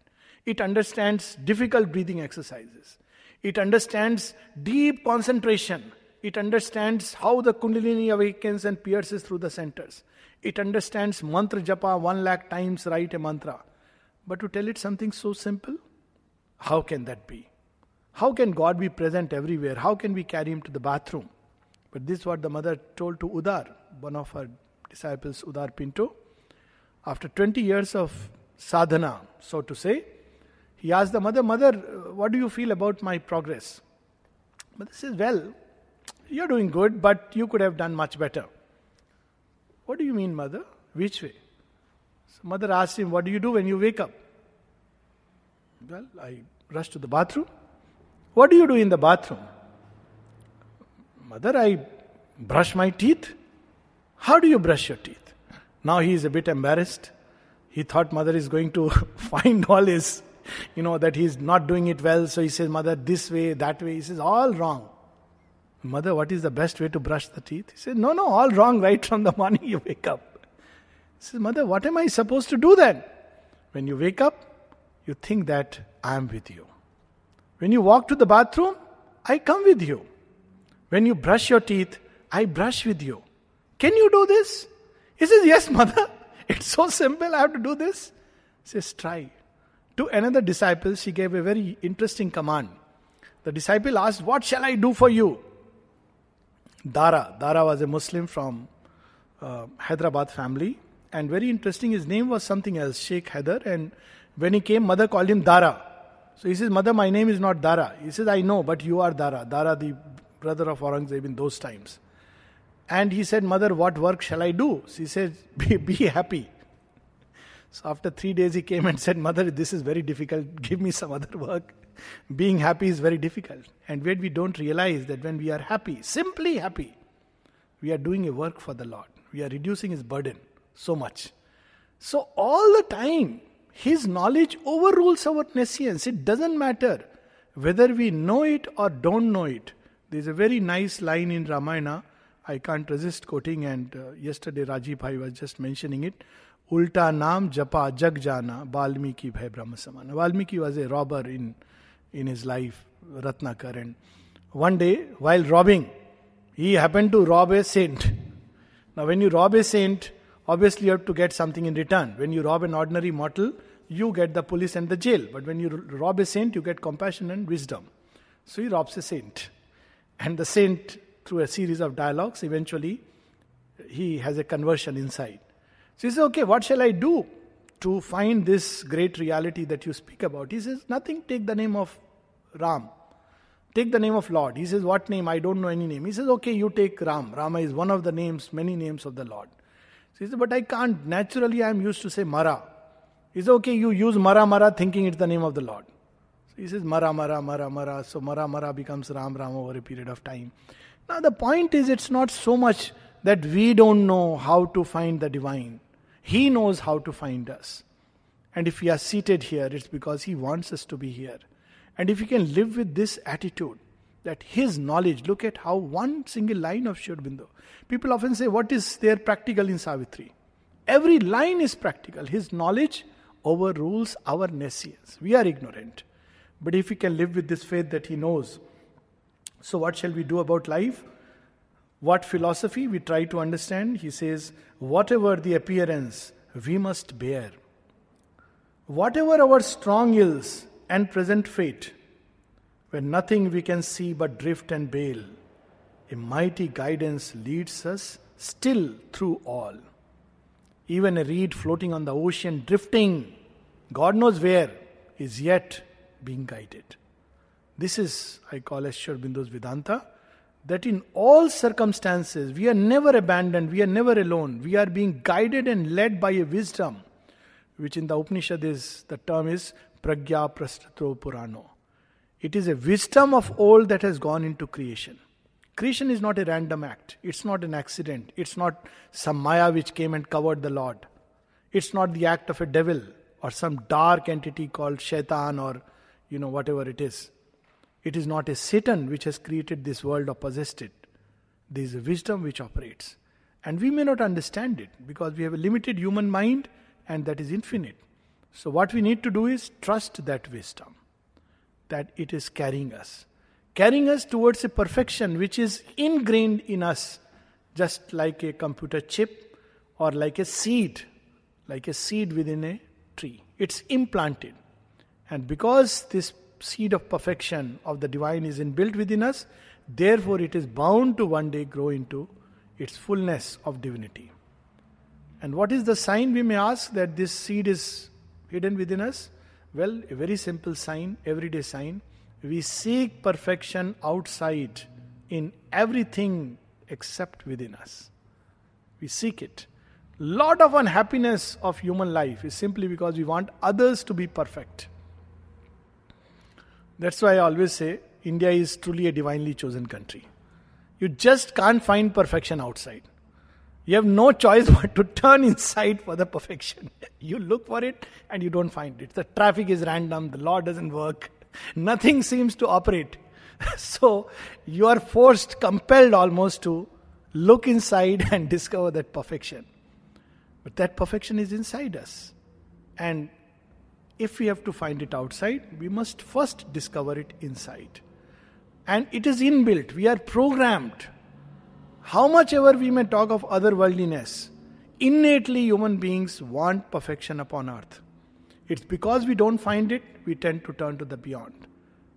It understands difficult breathing exercises. It understands deep concentration. It understands how the Kundalini awakens and pierces through the centers. It understands mantra japa one lakh times, write a mantra. But to tell it something so simple, how can that be? How can God be present everywhere? How can we carry him to the bathroom? But this is what the mother told to Udar, one of her disciples, Udar Pinto. After 20 years of sadhana, so to say, he asked the mother, Mother, what do you feel about my progress? Mother says, Well, you're doing good, but you could have done much better. What do you mean, mother? Which way? So mother asked him, What do you do when you wake up? Well, I rush to the bathroom. What do you do in the bathroom? Mother, I brush my teeth. How do you brush your teeth? Now he is a bit embarrassed. He thought mother is going to find all his, you know, that he's not doing it well. So he says, Mother, this way, that way. He says, all wrong. Mother, what is the best way to brush the teeth? He says, No, no, all wrong right from the morning you wake up. He says, Mother, what am I supposed to do then? When you wake up, you think that I am with you. When you walk to the bathroom, I come with you. When you brush your teeth, I brush with you. Can you do this? He says, Yes, mother. It's so simple. I have to do this. He says, Try. To another disciple, she gave a very interesting command. The disciple asked, What shall I do for you? Dara. Dara was a Muslim from uh, Hyderabad family. And very interesting, his name was something else, Sheikh Haider. And when he came, mother called him Dara. So he says, Mother, my name is not Dara. He says, I know, but you are Dara. Dara, the brother of Aurangzeb in those times. And he said, Mother, what work shall I do? She said, Be, be happy. So after three days, he came and said, Mother, this is very difficult. Give me some other work. Being happy is very difficult. And when we don't realize that when we are happy, simply happy, we are doing a work for the Lord. We are reducing his burden so much. So, all the time, his knowledge overrules our nescience. It doesn't matter whether we know it or don't know it. There's a very nice line in Ramayana. I can't resist quoting, and uh, yesterday Rajiv Bhai was just mentioning it. Ulta Naam Japa Jag Jana Valmiki Bhai Brahma Samana. Valmiki was a robber in, in his life, Ratnakar, and one day while robbing, he happened to rob a saint. Now, when you rob a saint, obviously you have to get something in return. When you rob an ordinary mortal, you get the police and the jail. But when you rob a saint, you get compassion and wisdom. So he robs a saint. And the saint, through a series of dialogues, eventually he has a conversion inside. So he says, Okay, what shall I do to find this great reality that you speak about? He says, Nothing, take the name of Ram. Take the name of Lord. He says, What name? I don't know any name. He says, Okay, you take Ram. Rama is one of the names, many names of the Lord. So he said, But I can't. Naturally, I am used to say Mara. He says, Okay, you use Mara Mara thinking it's the name of the Lord. So he says, Mara Mara Mara Mara. So Mara Mara becomes Ram Ram over a period of time. Now, the point is, it's not so much that we don't know how to find the divine, He knows how to find us. And if we are seated here, it's because He wants us to be here. And if we can live with this attitude, that His knowledge, look at how one single line of Sri Aurobindo. People often say, What is there practical in Savitri? Every line is practical. His knowledge overrules our nescience. We are ignorant. But if we can live with this faith that He knows, so what shall we do about life? What philosophy we try to understand? He says, Whatever the appearance, we must bear. Whatever our strong ills and present fate, when nothing we can see but drift and bail, a mighty guidance leads us still through all. Even a reed floating on the ocean, drifting, God knows where, is yet being guided. This is, I call as Sri Vedanta, that in all circumstances we are never abandoned, we are never alone, we are being guided and led by a wisdom, which in the Upanishad is, the term is Pragya Prastatro Purano. It is a wisdom of old that has gone into creation. Creation is not a random act. It's not an accident. It's not some Maya which came and covered the Lord. It's not the act of a devil or some dark entity called Shaitan or you know whatever it is. It is not a Satan which has created this world or possessed it. There is a wisdom which operates. And we may not understand it because we have a limited human mind and that is infinite. So, what we need to do is trust that wisdom, that it is carrying us, carrying us towards a perfection which is ingrained in us, just like a computer chip or like a seed, like a seed within a tree. It's implanted. And because this seed of perfection of the divine is inbuilt within us, therefore it is bound to one day grow into its fullness of divinity. And what is the sign we may ask that this seed is hidden within us? Well, a very simple sign, everyday sign. We seek perfection outside in everything except within us. We seek it. Lot of unhappiness of human life is simply because we want others to be perfect. That's why I always say India is truly a divinely chosen country. You just can't find perfection outside. You have no choice but to turn inside for the perfection. You look for it and you don't find it. The traffic is random, the law doesn't work, nothing seems to operate. So you are forced, compelled almost to look inside and discover that perfection. But that perfection is inside us. And if we have to find it outside, we must first discover it inside. And it is inbuilt, we are programmed. How much ever we may talk of otherworldliness, innately human beings want perfection upon earth. It's because we don't find it, we tend to turn to the beyond.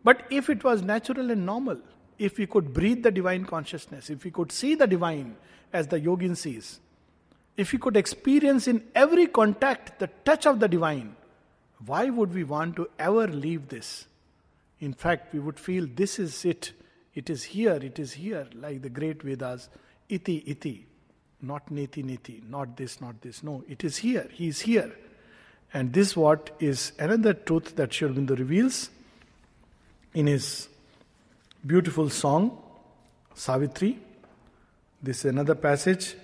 But if it was natural and normal, if we could breathe the divine consciousness, if we could see the divine as the yogin sees, if we could experience in every contact the touch of the divine, why would we want to ever leave this? In fact, we would feel this is it. It is here, it is here, like the great Vedas. Iti, iti. Not neti, neti. Not this, not this. No, it is here. He is here. And this what is another truth that Sri Aurobindo reveals in his beautiful song, Savitri. This is another passage.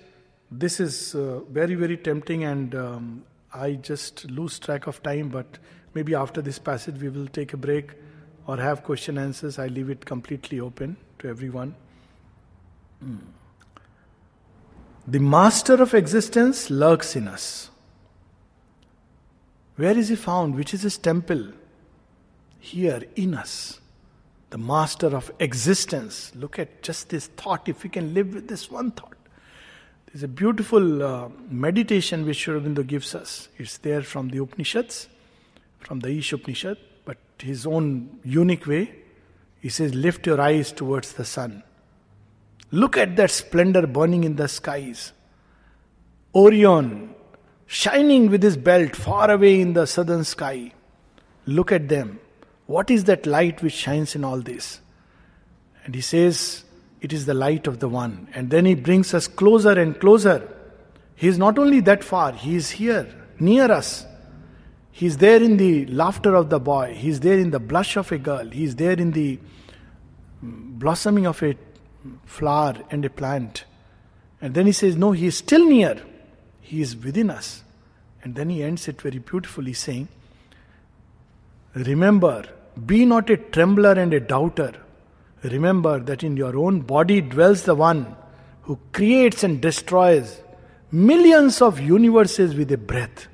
This is uh, very, very tempting and um, I just lose track of time, but maybe after this passage we will take a break or have question answers. I leave it completely open to everyone. Mm. The master of existence lurks in us. Where is he found? Which is his temple? Here in us. The master of existence. Look at just this thought. If we can live with this one thought, there's a beautiful uh, meditation which Sri Aurobindo gives us. It's there from the Upanishads, from the Ish Upanishad, but his own unique way. He says, Lift your eyes towards the sun. Look at that splendor burning in the skies. Orion, shining with his belt far away in the southern sky. Look at them. What is that light which shines in all this? And he says, it is the light of the one. And then he brings us closer and closer. He is not only that far, he is here, near us. He is there in the laughter of the boy, he is there in the blush of a girl, he is there in the blossoming of a flower and a plant. And then he says, No, he is still near. He is within us. And then he ends it very beautifully saying, Remember, be not a trembler and a doubter. Remember that in your own body dwells the one who creates and destroys millions of universes with a breath.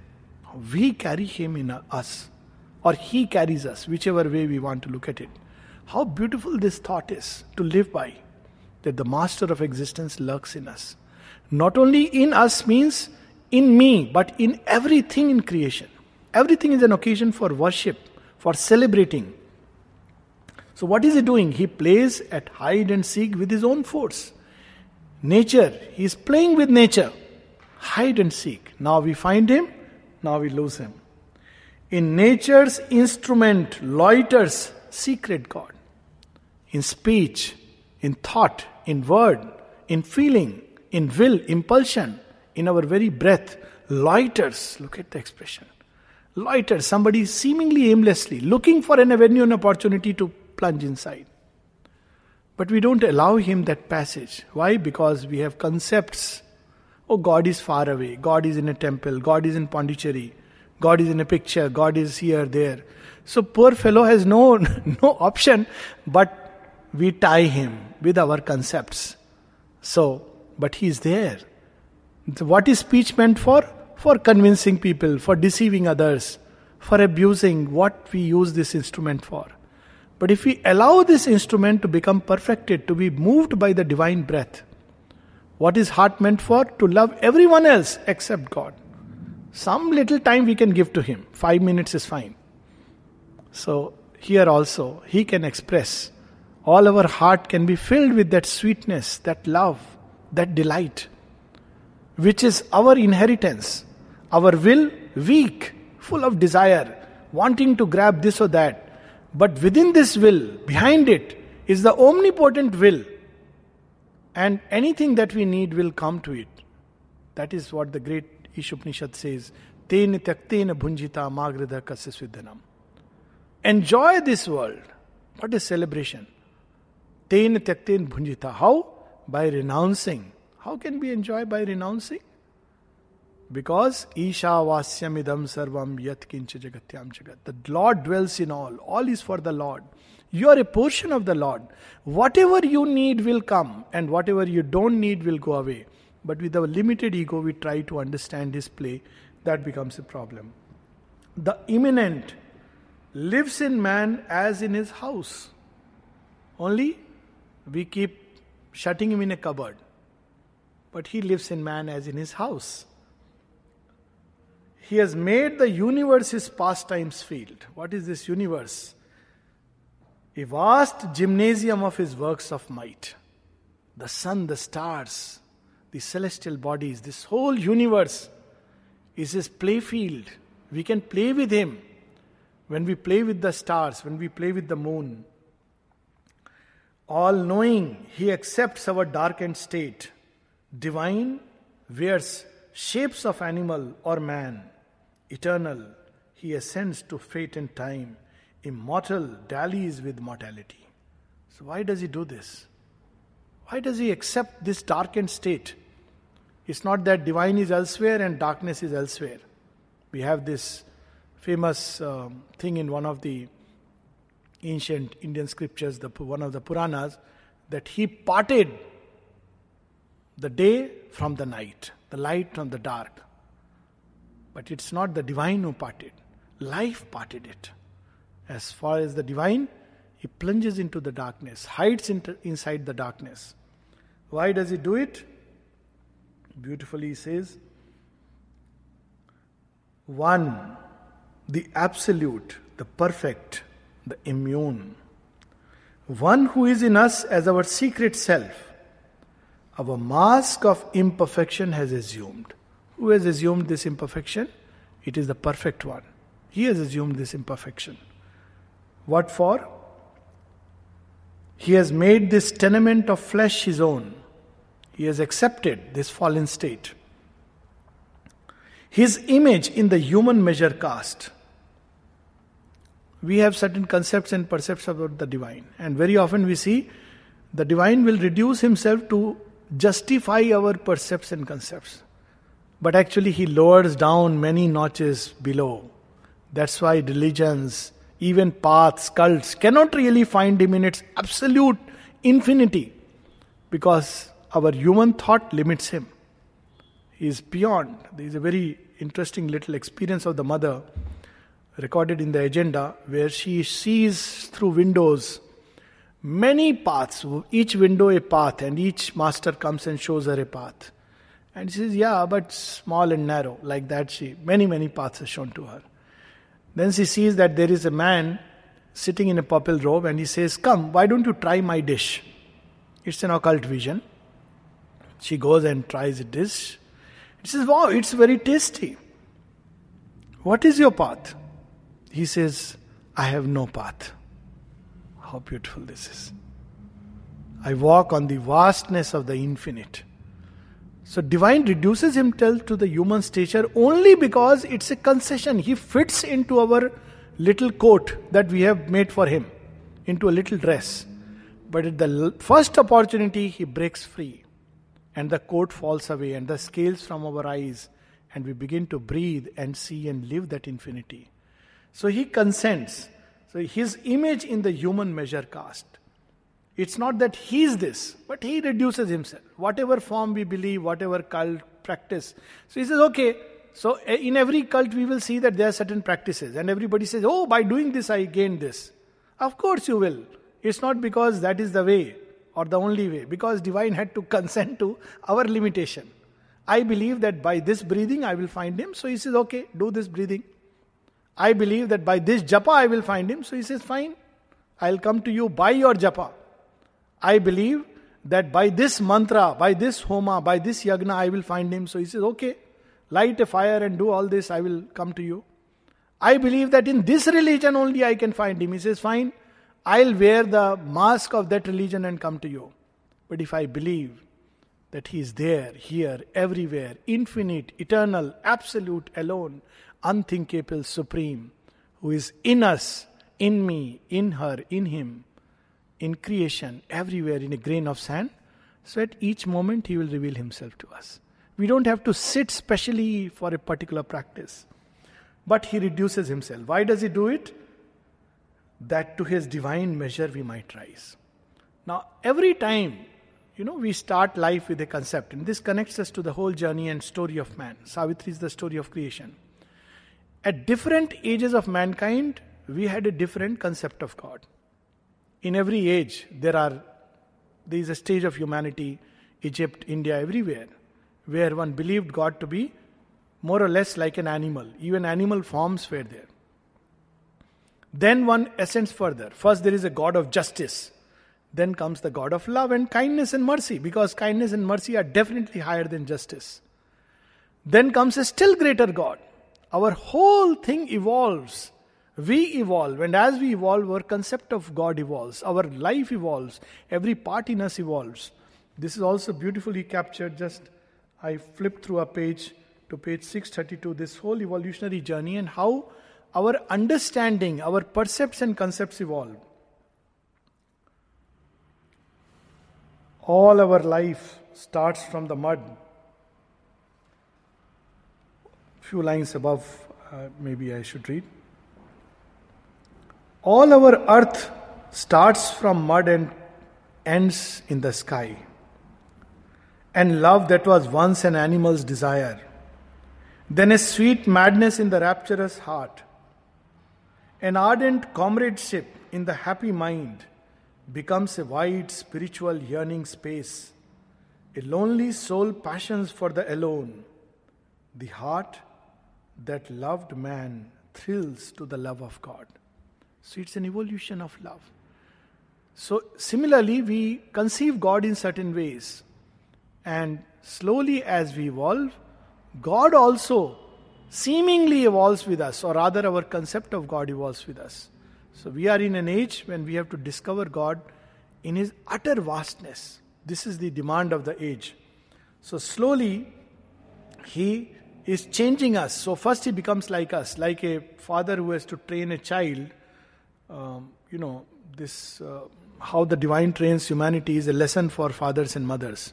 We carry him in us, or he carries us, whichever way we want to look at it. How beautiful this thought is to live by that the master of existence lurks in us. Not only in us means in me, but in everything in creation. Everything is an occasion for worship, for celebrating. So, what is he doing? He plays at hide and seek with his own force. Nature, he is playing with nature. Hide and seek. Now we find him, now we lose him. In nature's instrument loiters secret God. In speech, in thought, in word, in feeling, in will, impulsion, in our very breath, loiters. Look at the expression. Loiters, somebody seemingly aimlessly looking for an avenue and opportunity to plunge inside. But we don't allow him that passage. Why? Because we have concepts. Oh, God is far away. God is in a temple. God is in Pondicherry. God is in a picture. God is here, there. So poor fellow has no, no option, but we tie him with our concepts. So, but he is there. What is speech meant for? For convincing people, for deceiving others, for abusing what we use this instrument for. But if we allow this instrument to become perfected, to be moved by the divine breath, what is heart meant for? To love everyone else except God. Some little time we can give to Him. Five minutes is fine. So, here also, He can express. All our heart can be filled with that sweetness, that love, that delight, which is our inheritance. Our will, weak, full of desire, wanting to grab this or that but within this will, behind it, is the omnipotent will. And anything that we need will come to it. That is what the great Ishopanishad says. Ten tyaktena bhunjita magrida kasya Enjoy this world. What is celebration? Ten tyakten bhunjita. How? By renouncing. How can we enjoy by renouncing? Because Isha Vasyamidam Sarvam Yat Kincha Jagatyam Jagat. The Lord dwells in all. All is for the Lord. You are a portion of the Lord. Whatever you need will come, and whatever you don't need will go away. But with our limited ego, we try to understand His play. That becomes a problem. The immanent lives in man as in his house. Only we keep shutting him in a cupboard. But he lives in man as in his house. He has made the universe his pastimes field. What is this universe? A vast gymnasium of his works of might. The sun, the stars, the celestial bodies, this whole universe is his playfield. We can play with him when we play with the stars, when we play with the moon. All knowing, he accepts our darkened state. Divine wears shapes of animal or man eternal, he ascends to fate and time. Immortal dallies with mortality. So, why does he do this? Why does he accept this darkened state? It's not that divine is elsewhere and darkness is elsewhere. We have this famous um, thing in one of the ancient Indian scriptures, the, one of the Puranas, that he parted the day from the night, the light from the dark. But it's not the divine who parted, life parted it. As far as the divine, he plunges into the darkness, hides into, inside the darkness. Why does he do it? Beautifully he says, one, the absolute, the perfect, the immune. One who is in us as our secret self. Our mask of imperfection has assumed. Who has assumed this imperfection? It is the perfect one. He has assumed this imperfection. What for? He has made this tenement of flesh his own. He has accepted this fallen state. His image in the human measure cast. We have certain concepts and perceptions about the divine, and very often we see the divine will reduce himself to justify our percepts and concepts. But actually, he lowers down many notches below. That's why religions, even paths, cults cannot really find him in its absolute infinity because our human thought limits him. He is beyond. There is a very interesting little experience of the mother recorded in the agenda where she sees through windows many paths, each window a path, and each master comes and shows her a path. And she says, Yeah, but small and narrow. Like that, she many, many paths are shown to her. Then she sees that there is a man sitting in a purple robe, and he says, Come, why don't you try my dish? It's an occult vision. She goes and tries a dish. He says, Wow, it's very tasty. What is your path? He says, I have no path. How beautiful this is. I walk on the vastness of the infinite. So, divine reduces himself to the human stature only because it's a concession. He fits into our little coat that we have made for him, into a little dress. But at the first opportunity, he breaks free, and the coat falls away, and the scales from our eyes, and we begin to breathe and see and live that infinity. So, he consents so his image in the human measure cast. It's not that he is this, but he reduces himself. Whatever form we believe, whatever cult practice. So he says, okay, so eh, in every cult we will see that there are certain practices, and everybody says, oh, by doing this I gained this. Of course you will. It's not because that is the way or the only way, because divine had to consent to our limitation. I believe that by this breathing I will find him, so he says, okay, do this breathing. I believe that by this japa I will find him. So he says, Fine, I'll come to you by your japa. I believe that by this mantra, by this homa, by this yagna, I will find him. So he says, Okay, light a fire and do all this, I will come to you. I believe that in this religion only I can find him. He says, Fine, I'll wear the mask of that religion and come to you. But if I believe that he is there, here, everywhere, infinite, eternal, absolute, alone, unthinkable supreme, who is in us, in me, in her, in him, in creation, everywhere in a grain of sand. So at each moment he will reveal himself to us. We don't have to sit specially for a particular practice. But he reduces himself. Why does he do it? That to his divine measure we might rise. Now, every time, you know, we start life with a concept, and this connects us to the whole journey and story of man. Savitri is the story of creation. At different ages of mankind, we had a different concept of God. In every age, there are there is a stage of humanity, Egypt, India, everywhere, where one believed God to be more or less like an animal. Even animal forms were there. Then one ascends further. First, there is a God of justice. Then comes the God of love and kindness and mercy, because kindness and mercy are definitely higher than justice. Then comes a still greater God, our whole thing evolves. We evolve, and as we evolve, our concept of God evolves, our life evolves, every part in us evolves. This is also beautifully captured. Just I flipped through a page to page 632, this whole evolutionary journey and how our understanding, our percepts and concepts evolve. All our life starts from the mud few lines above, uh, maybe I should read. All our earth starts from mud and ends in the sky. And love that was once an animal's desire. Then a sweet madness in the rapturous heart. An ardent comradeship in the happy mind becomes a wide spiritual yearning space. A lonely soul passions for the alone. The heart that loved man thrills to the love of God. So it's an evolution of love. So, similarly, we conceive God in certain ways. And slowly, as we evolve, God also seemingly evolves with us, or rather, our concept of God evolves with us. So, we are in an age when we have to discover God in His utter vastness. This is the demand of the age. So, slowly, He is changing us. So, first he becomes like us, like a father who has to train a child. Um, you know, this uh, how the divine trains humanity is a lesson for fathers and mothers.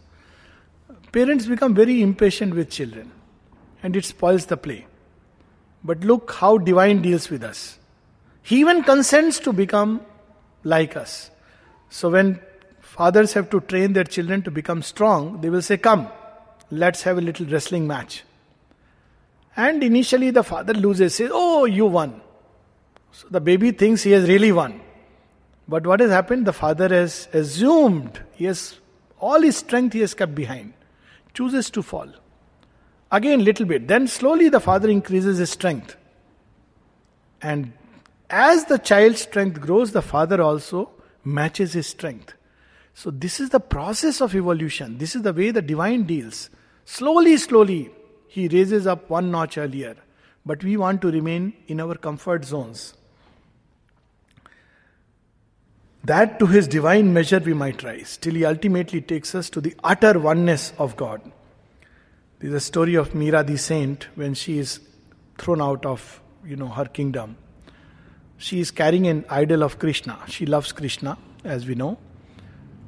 Parents become very impatient with children. and it spoils the play. But look how divine deals with us. He even consents to become like us. So when fathers have to train their children to become strong, they will say, Come, let's have a little wrestling match. And initially the father loses, says, Oh, you won. So the baby thinks he has really won. But what has happened? The father has assumed, he has all his strength he has kept behind, chooses to fall. Again, little bit. Then slowly the father increases his strength. And as the child's strength grows, the father also matches his strength. So, this is the process of evolution. This is the way the divine deals. Slowly, slowly, he raises up one notch earlier. But we want to remain in our comfort zones. That to his divine measure we might rise, till he ultimately takes us to the utter oneness of God. This is a story of Meera the saint when she is thrown out of you know her kingdom. She is carrying an idol of Krishna. She loves Krishna, as we know.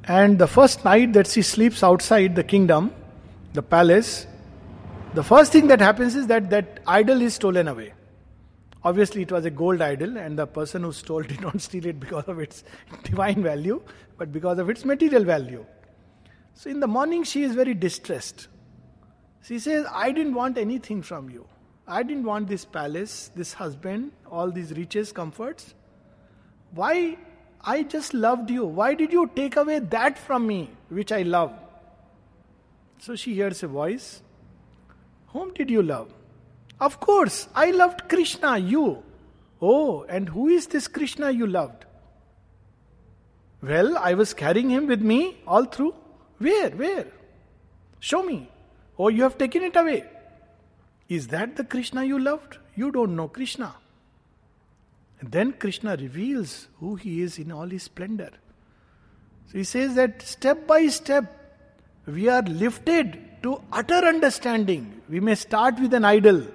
And the first night that she sleeps outside the kingdom, the palace, the first thing that happens is that that idol is stolen away. Obviously, it was a gold idol, and the person who stole did not steal it because of its divine value, but because of its material value. So, in the morning, she is very distressed. She says, I didn't want anything from you. I didn't want this palace, this husband, all these riches, comforts. Why? I just loved you. Why did you take away that from me, which I love? So she hears a voice. Whom did you love? Of course, I loved Krishna, you. Oh, and who is this Krishna you loved? Well, I was carrying him with me all through. Where? Where? Show me. Oh, you have taken it away. Is that the Krishna you loved? You don't know Krishna. And then Krishna reveals who he is in all his splendor. So he says that step by step we are lifted to utter understanding. We may start with an idol,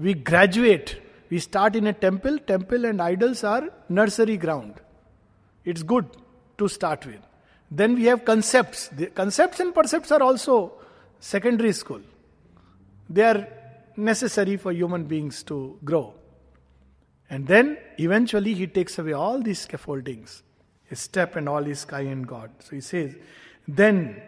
we graduate. We start in a temple, temple and idols are nursery ground. It's good to start with. Then we have concepts. The concepts and percepts are also secondary school. They are necessary for human beings to grow. And then eventually he takes away all these scaffoldings, his step and all his sky and God. So he says, Then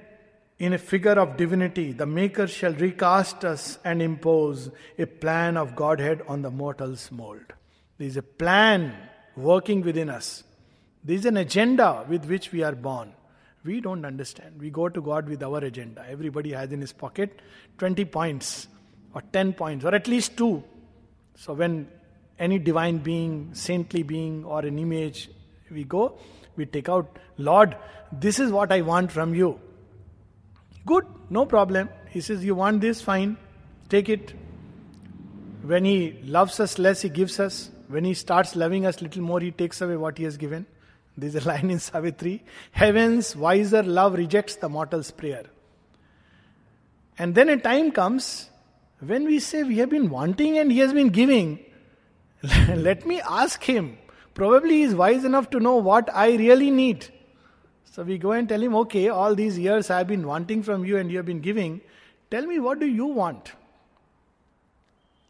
in a figure of divinity, the Maker shall recast us and impose a plan of Godhead on the mortal's mold. There is a plan working within us. There is an agenda with which we are born. We don't understand. We go to God with our agenda. Everybody has in his pocket 20 points or 10 points or at least two. So when any divine being, saintly being, or an image, we go, we take out, Lord, this is what I want from you. Good, no problem. He says, You want this? Fine, take it. When He loves us less, He gives us. When He starts loving us little more, He takes away what He has given. There's a line in Savitri Heaven's wiser love rejects the mortal's prayer. And then a time comes when we say we have been wanting and He has been giving, let me ask Him. Probably He is wise enough to know what I really need. So we go and tell Him, okay, all these years I have been wanting from you and you have been giving. Tell me, what do you want?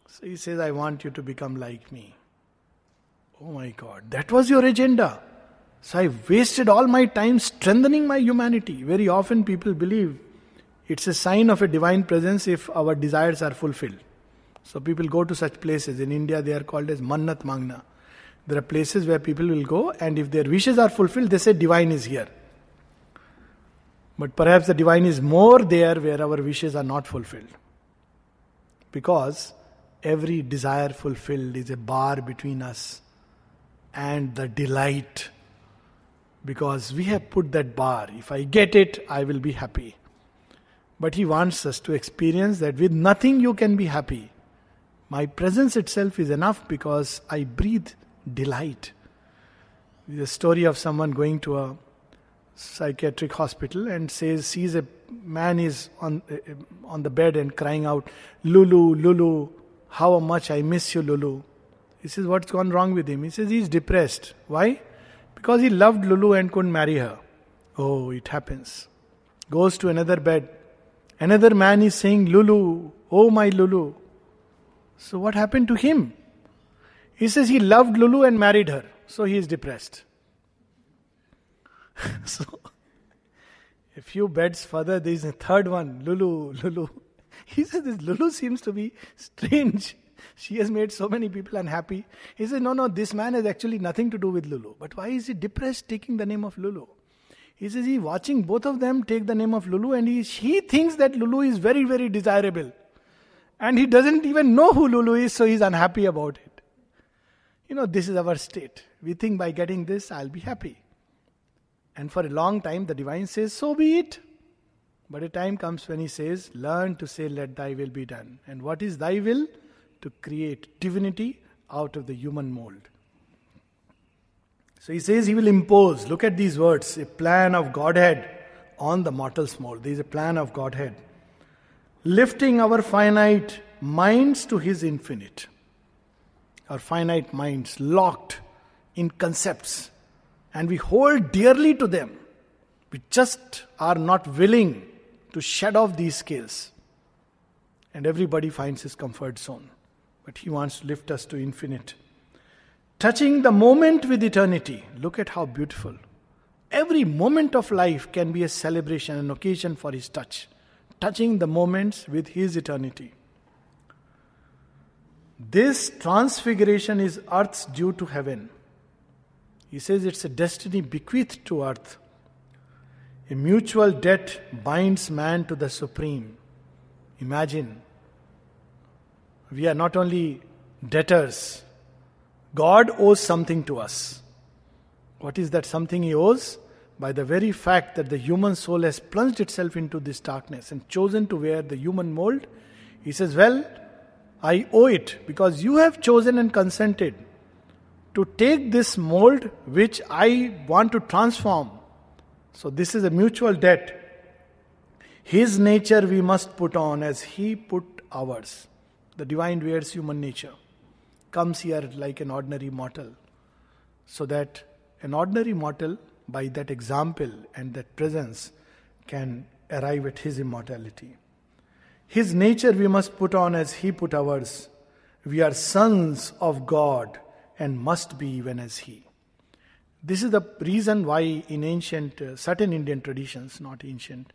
So He says, I want you to become like me. Oh my God, that was your agenda. So I wasted all my time strengthening my humanity. Very often people believe it's a sign of a divine presence if our desires are fulfilled. So people go to such places. In India, they are called as Mannat Mangna. There are places where people will go, and if their wishes are fulfilled, they say divine is here. But perhaps the divine is more there where our wishes are not fulfilled. Because every desire fulfilled is a bar between us and the delight because we have put that bar. If I get it, I will be happy. But he wants us to experience that with nothing you can be happy. My presence itself is enough because I breathe delight. The story of someone going to a psychiatric hospital and says sees a man is on on the bed and crying out, "Lulu, Lulu, how much I miss you, Lulu." He says, "What's gone wrong with him?" He says, "He's depressed. Why? Because he loved Lulu and couldn't marry her. Oh, it happens. Goes to another bed. Another man is saying, Lulu, oh my Lulu. So what happened to him? He says he loved Lulu and married her, so he is depressed. so, a few beds further, there is a third one, Lulu, Lulu. He says this Lulu seems to be strange. She has made so many people unhappy. He says, No, no, this man has actually nothing to do with Lulu. But why is he depressed taking the name of Lulu? He says he's watching both of them take the name of Lulu and he, he thinks that Lulu is very, very desirable. And he doesn't even know who Lulu is, so he's unhappy about it. You know, this is our state. We think by getting this, I'll be happy. And for a long time, the divine says, So be it. But a time comes when he says, Learn to say, Let thy will be done. And what is thy will? To create divinity out of the human mold. So he says he will impose, look at these words, a plan of Godhead on the mortal's mold. There is a plan of Godhead. Lifting our finite minds to his infinite. Our finite minds locked in concepts, and we hold dearly to them. We just are not willing to shed off these scales. And everybody finds his comfort zone. But he wants to lift us to infinite touching the moment with eternity. Look at how beautiful. Every moment of life can be a celebration, an occasion for His touch. Touching the moments with His eternity. This transfiguration is earth's due to heaven. He says it's a destiny bequeathed to earth. A mutual debt binds man to the supreme. Imagine, we are not only debtors, God owes something to us. What is that something He owes? By the very fact that the human soul has plunged itself into this darkness and chosen to wear the human mold, He says, Well, I owe it because you have chosen and consented to take this mold which I want to transform. So, this is a mutual debt. His nature we must put on as He put ours. The divine wears human nature comes here like an ordinary mortal. So that an ordinary mortal, by that example and that presence, can arrive at his immortality. His nature we must put on as he put ours. We are sons of God and must be even as he. This is the reason why, in ancient, uh, certain Indian traditions, not ancient,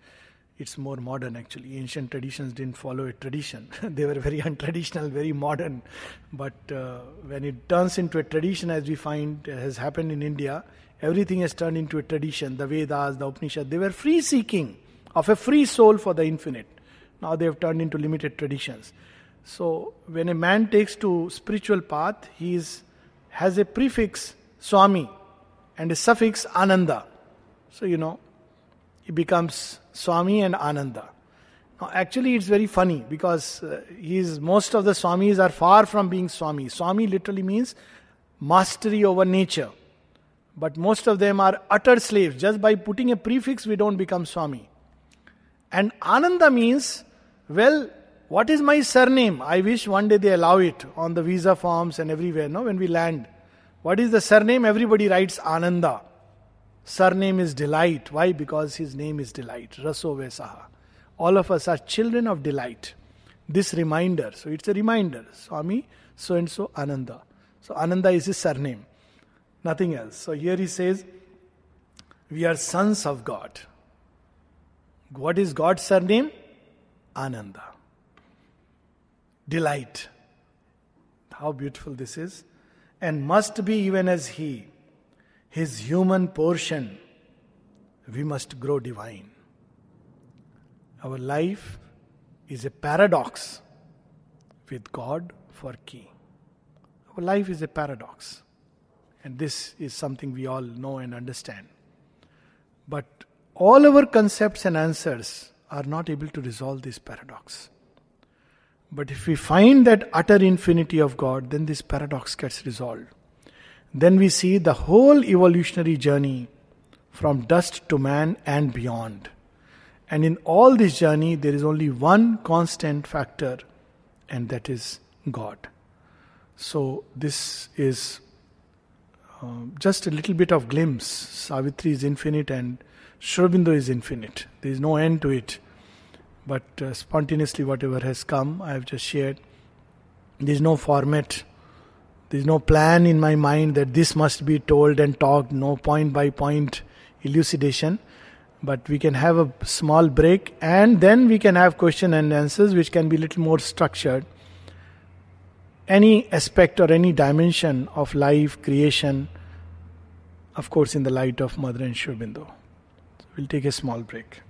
it's more modern actually. Ancient traditions didn't follow a tradition. they were very untraditional, very modern. But uh, when it turns into a tradition, as we find has happened in India, everything has turned into a tradition. The Vedas, the Upanishads, they were free seeking of a free soul for the infinite. Now they have turned into limited traditions. So when a man takes to spiritual path, he is, has a prefix Swami and a suffix Ananda. So you know, he becomes Swami and Ananda. Now, actually, it's very funny because uh, he's, most of the Swamis are far from being Swami. Swami literally means mastery over nature. But most of them are utter slaves. Just by putting a prefix, we don't become Swami. And Ananda means, well, what is my surname? I wish one day they allow it on the visa forms and everywhere, no, when we land. What is the surname? Everybody writes Ananda. Surname is delight. Why? Because his name is delight. Raso Vesaha. All of us are children of delight. This reminder. So it's a reminder. Swami, so and so Ananda. So Ananda is his surname. Nothing else. So here he says, We are sons of God. What is God's surname? Ananda. Delight. How beautiful this is. And must be even as He his human portion, we must grow divine. Our life is a paradox with God for key. Our life is a paradox. And this is something we all know and understand. But all our concepts and answers are not able to resolve this paradox. But if we find that utter infinity of God, then this paradox gets resolved then we see the whole evolutionary journey from dust to man and beyond. And in all this journey, there is only one constant factor, and that is God. So, this is uh, just a little bit of glimpse. Savitri is infinite and Sri is infinite. There is no end to it. But uh, spontaneously, whatever has come, I have just shared. There is no format, there is no plan in my mind that this must be told and talked, no point by point elucidation. But we can have a small break and then we can have question and answers which can be a little more structured. Any aspect or any dimension of life, creation, of course, in the light of Mother and So we'll take a small break.